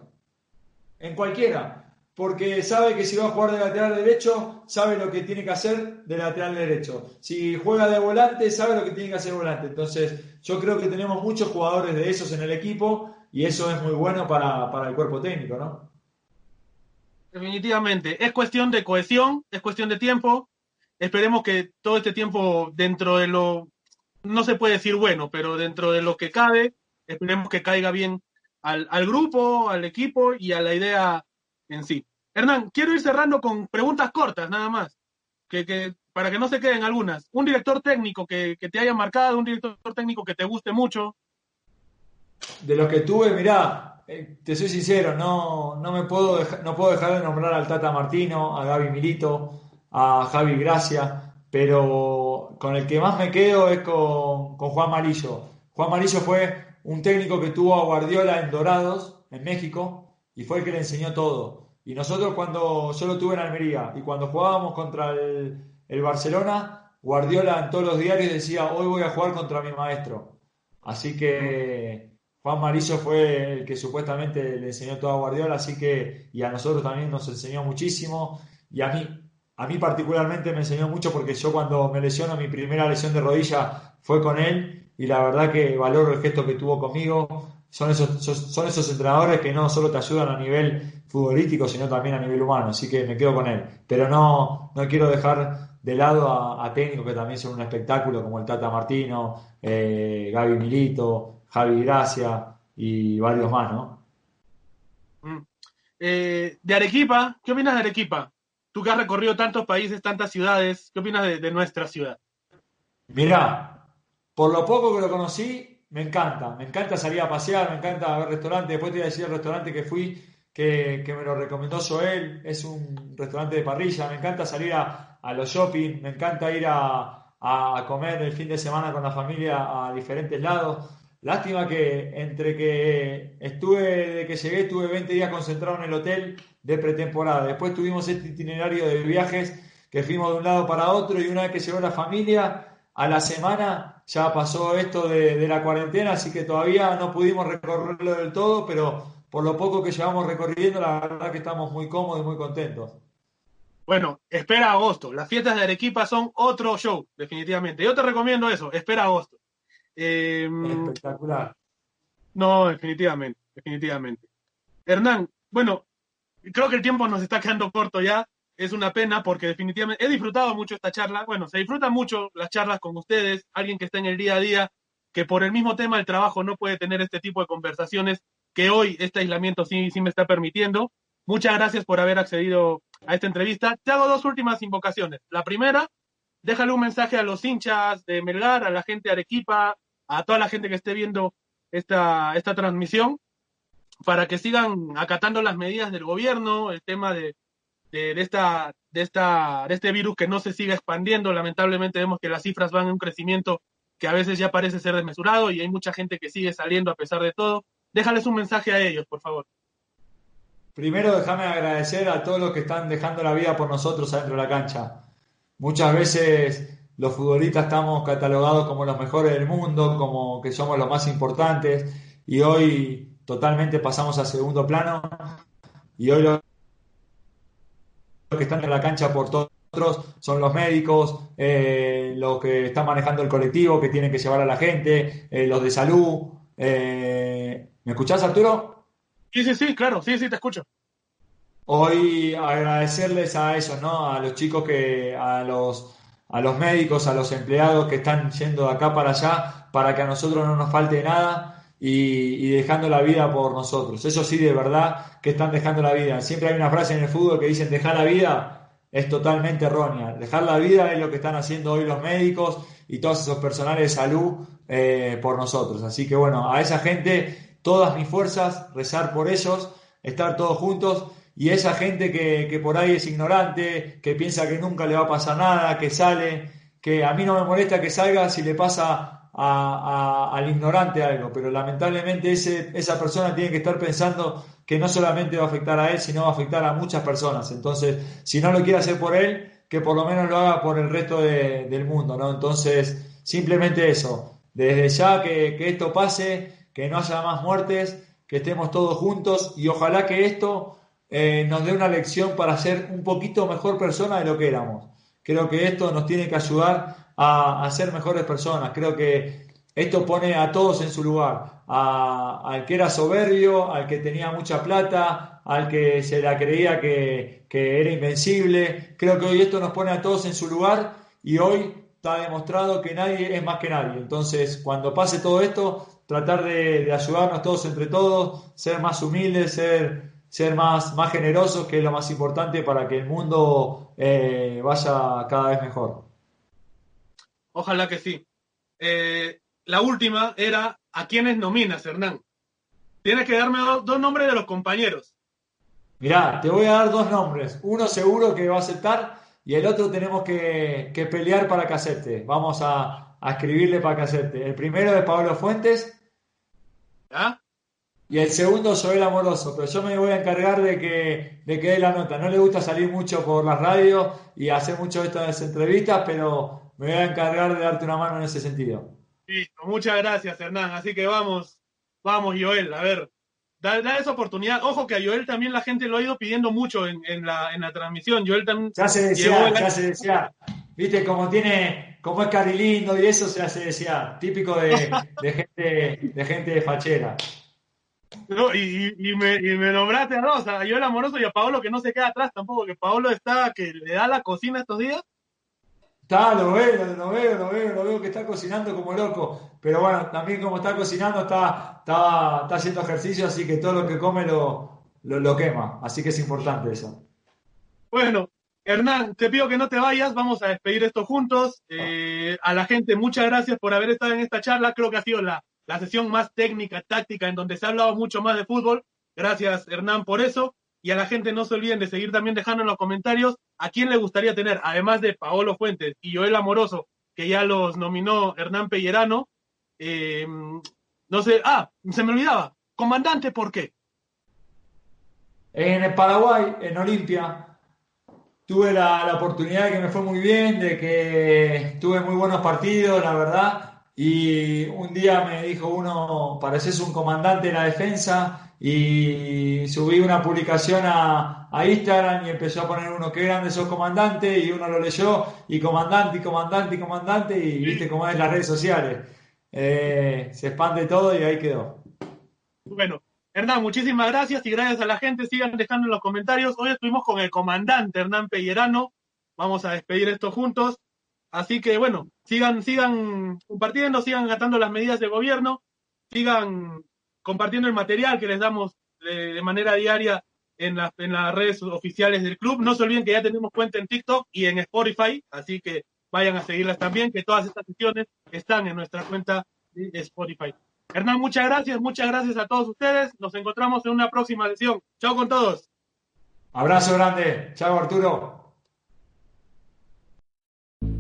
En cualquiera porque sabe que si va a jugar de lateral derecho, sabe lo que tiene que hacer de lateral derecho. Si juega de volante, sabe lo que tiene que hacer volante. Entonces, yo creo que tenemos muchos jugadores de esos en el equipo y eso es muy bueno para, para el cuerpo técnico, ¿no? Definitivamente. Es cuestión de cohesión, es cuestión de tiempo. Esperemos que todo este tiempo, dentro de lo, no se puede decir bueno, pero dentro de lo que cabe, esperemos que caiga bien al, al grupo, al equipo y a la idea en sí. Hernán, quiero ir cerrando con preguntas cortas, nada más, que, para que no se queden algunas. Un director técnico que, te haya marcado, un director técnico que te guste mucho. De los que tuve, mirá, eh, te soy sincero, no, no me puedo, no puedo dejar de nombrar al Tata Martino, a Gaby Milito, a Javi Gracia, pero con el que más me quedo es con, con Juan Marillo. Juan Marillo fue un técnico que tuvo a Guardiola en Dorados, en México, y fue el que le enseñó todo. Y nosotros cuando yo lo tuve en Almería y cuando jugábamos contra el, Barcelona, Guardiola en todos los diarios decía, hoy voy a jugar contra mi maestro. Así que Juan Marillo fue el que supuestamente le enseñó todo a Guardiola, así que, y a nosotros también nos enseñó muchísimo. Y a mí, a mí particularmente me enseñó mucho porque yo cuando me lesiono, mi primera lesión de rodilla fue con él y la verdad que valoro el gesto que tuvo conmigo. Son esos, son esos entrenadores que no solo te ayudan a nivel futbolístico, sino también a nivel humano, así que me quedo con él. Pero no, no quiero dejar de lado a, técnicos que también son un espectáculo, como el Tata Martino, eh, Gaby Milito, Javi Gracia y varios más, ¿no? Mm. Eh, de Arequipa, ¿qué opinas de Arequipa? Tú que has recorrido tantos países, tantas ciudades, ¿qué opinas de, nuestra ciudad? Mirá, por lo poco que lo conocí, me encanta. Me encanta salir a pasear, me encanta ver restaurantes. Después te voy a decir el restaurante que fui, que, me lo recomendó Joel. Es un restaurante de parrilla. Me encanta salir a, los shopping, me encanta ir a, a comer el fin de semana con la familia a diferentes lados. Lástima que entre que estuve, de que llegué, estuve 20 días concentrado en el hotel de pretemporada. Después tuvimos este itinerario de viajes que fuimos de un lado para otro y una vez que llegó la familia, a la semana ya pasó esto de, la cuarentena, así que todavía no pudimos recorrerlo del todo, pero por lo poco que llevamos recorriendo, la verdad que estamos muy cómodos y muy contentos. Bueno, espera agosto. Las fiestas de Arequipa son otro show, definitivamente. Yo te recomiendo eso, espera agosto. Em, Espectacular. No, definitivamente, definitivamente. Hernán, bueno, creo que el tiempo nos está quedando corto ya. Es una pena porque definitivamente he disfrutado mucho esta charla. Bueno, se disfrutan mucho las charlas con ustedes, alguien que está en el día a día, que por el mismo tema del trabajo no puede tener este tipo de conversaciones que hoy este aislamiento sí, sí me está permitiendo. Muchas gracias por haber accedido a esta entrevista. Te hago dos últimas invocaciones. La primera, déjale un mensaje a los hinchas de Melgar, a la gente de Arequipa, a toda la gente que esté viendo esta, esta transmisión para que sigan acatando las medidas del gobierno, el tema de, de, esta, de, esta, de este virus que no se siga expandiendo. Lamentablemente vemos que las cifras van en un crecimiento que a veces ya parece ser desmesurado y hay mucha gente que sigue saliendo a pesar de todo. Déjales un mensaje a ellos, por favor. Primero, déjame agradecer a todos los que están dejando la vida por nosotros adentro de la cancha. Muchas veces los futbolistas estamos catalogados como los mejores del mundo, como que somos los más importantes, y hoy totalmente pasamos a segundo plano, y hoy los que están en la cancha por todos son los médicos, eh, los que están manejando el colectivo, que tienen que llevar a la gente, eh, los de salud. Eh, ¿Me escuchás, Arturo? Sí, sí, sí, claro, sí, sí, te escucho. Hoy agradecerles a esos, ¿no? A los chicos que, a los a los médicos, a los empleados que están yendo de acá para allá para que a nosotros no nos falte nada y, dejando la vida por nosotros. Eso sí, de verdad que están dejando la vida. Siempre hay una frase en el fútbol que dicen dejar la vida es totalmente errónea. Dejar la vida es lo que están haciendo hoy los médicos y todos esos personales de salud eh, por nosotros. Así que bueno, a esa gente, todas mis fuerzas, rezar por ellos, estar todos juntos y esa gente que, por ahí es ignorante, que piensa que nunca le va a pasar nada, que sale, que a mí no me molesta que salga si le pasa al ignorante algo, pero lamentablemente ese, esa persona tiene que estar pensando que no solamente va a afectar a él, sino va a afectar a muchas personas. Entonces, si no lo quiere hacer por él, que por lo menos lo haga por el resto del mundo, ¿no? Entonces, simplemente eso, desde ya que, que esto pase, que no haya más muertes, que estemos todos juntos y ojalá que esto eh, nos dé una lección para ser un poquito mejor persona de lo que éramos. Creo que esto nos tiene que ayudar a, ser mejores personas. Creo que esto pone a todos en su lugar. al que era soberbio, al que tenía mucha plata, al que se la creía que, era invencible. Creo que hoy esto nos pone a todos en su lugar y hoy está demostrado que nadie es más que nadie. Entonces, cuando pase todo esto, tratar de, de ayudarnos todos entre todos, ser más humildes, ser ser más, más generosos, que es lo más importante para que el mundo eh, vaya cada vez mejor. Ojalá que sí. Eh, la última era ¿a quiénes nominas, Hernán? Tienes que darme dos, nombres de los compañeros. Mirá, te voy a dar dos nombres. Uno seguro que va a aceptar y el otro tenemos que, pelear para que acepte. Vamos a, a escribirle para que acepte. El primero es Pablo Fuentes. Y el segundo Joel Amoroso, pero yo me voy a encargar de que, de que dé la nota. No le gusta salir mucho por las radios y hacer mucho de estas entrevistas, pero me voy a encargar de darte una mano en ese sentido. Listo, muchas gracias Hernán. Así que vamos, vamos Joel, a ver, da, esa oportunidad. Ojo que a Joel también la gente lo ha ido pidiendo mucho en, la, en la transmisión. Joel también ya se decía, ya se decía. viste, como tiene, como es carilindo y eso se hace, decía, típico de, gente, de gente de fachera. No, y, me, y me nombraste a Rosa, a Joel Amoroso y a Paolo que no se queda atrás tampoco, que Paolo está, que le da la cocina estos días. Está, lo veo, lo veo, lo veo, lo veo que está cocinando como loco. Pero bueno, también como está cocinando, está, está, está haciendo ejercicio, así que todo lo que come lo, lo, quema. Así que es importante eso. Bueno, Hernán, te pido que no te vayas, vamos a despedir esto juntos. Eh, a la gente, muchas gracias por haber estado en esta charla. Creo que ha sido la, la sesión más técnica, táctica, en donde se ha hablado mucho más de fútbol. Gracias, Hernán, por eso. Y a la gente no se olviden de seguir también dejando en los comentarios a quién le gustaría tener, además de Paolo Fuentes y Joel Amoroso, que ya los nominó Hernán Pellerano. Eh, no sé, ah, se me olvidaba, comandante, ¿por qué? En el Paraguay, en Olimpia, tuve la, oportunidad de que me fue muy bien, de que tuve muy buenos partidos, la verdad. Y un día me dijo uno, pareces un comandante de la defensa y subí una publicación a, a, Instagram y empezó a poner uno, qué grande sos comandante, y uno lo leyó, y comandante, y comandante, y comandante, y viste cómo es las redes sociales. Eh, se expande todo y ahí quedó. Bueno, Hernán, muchísimas gracias y gracias a la gente. Sigan dejando en los comentarios. Hoy estuvimos con el comandante Hernán Pellerano. Vamos a despedir esto juntos. Así que bueno, sigan, sigan compartiendo, sigan gastando las medidas del gobierno, sigan compartiendo el material que les damos de, manera diaria en, en las redes oficiales del club. No se olviden que ya tenemos cuenta en TikTok y en Spotify, así que vayan a seguirlas también, que todas estas sesiones están en nuestra cuenta de Spotify. Hernán, muchas gracias, muchas gracias a todos ustedes. Nos encontramos en una próxima sesión. Chao con todos. Abrazo grande. Chao Arturo.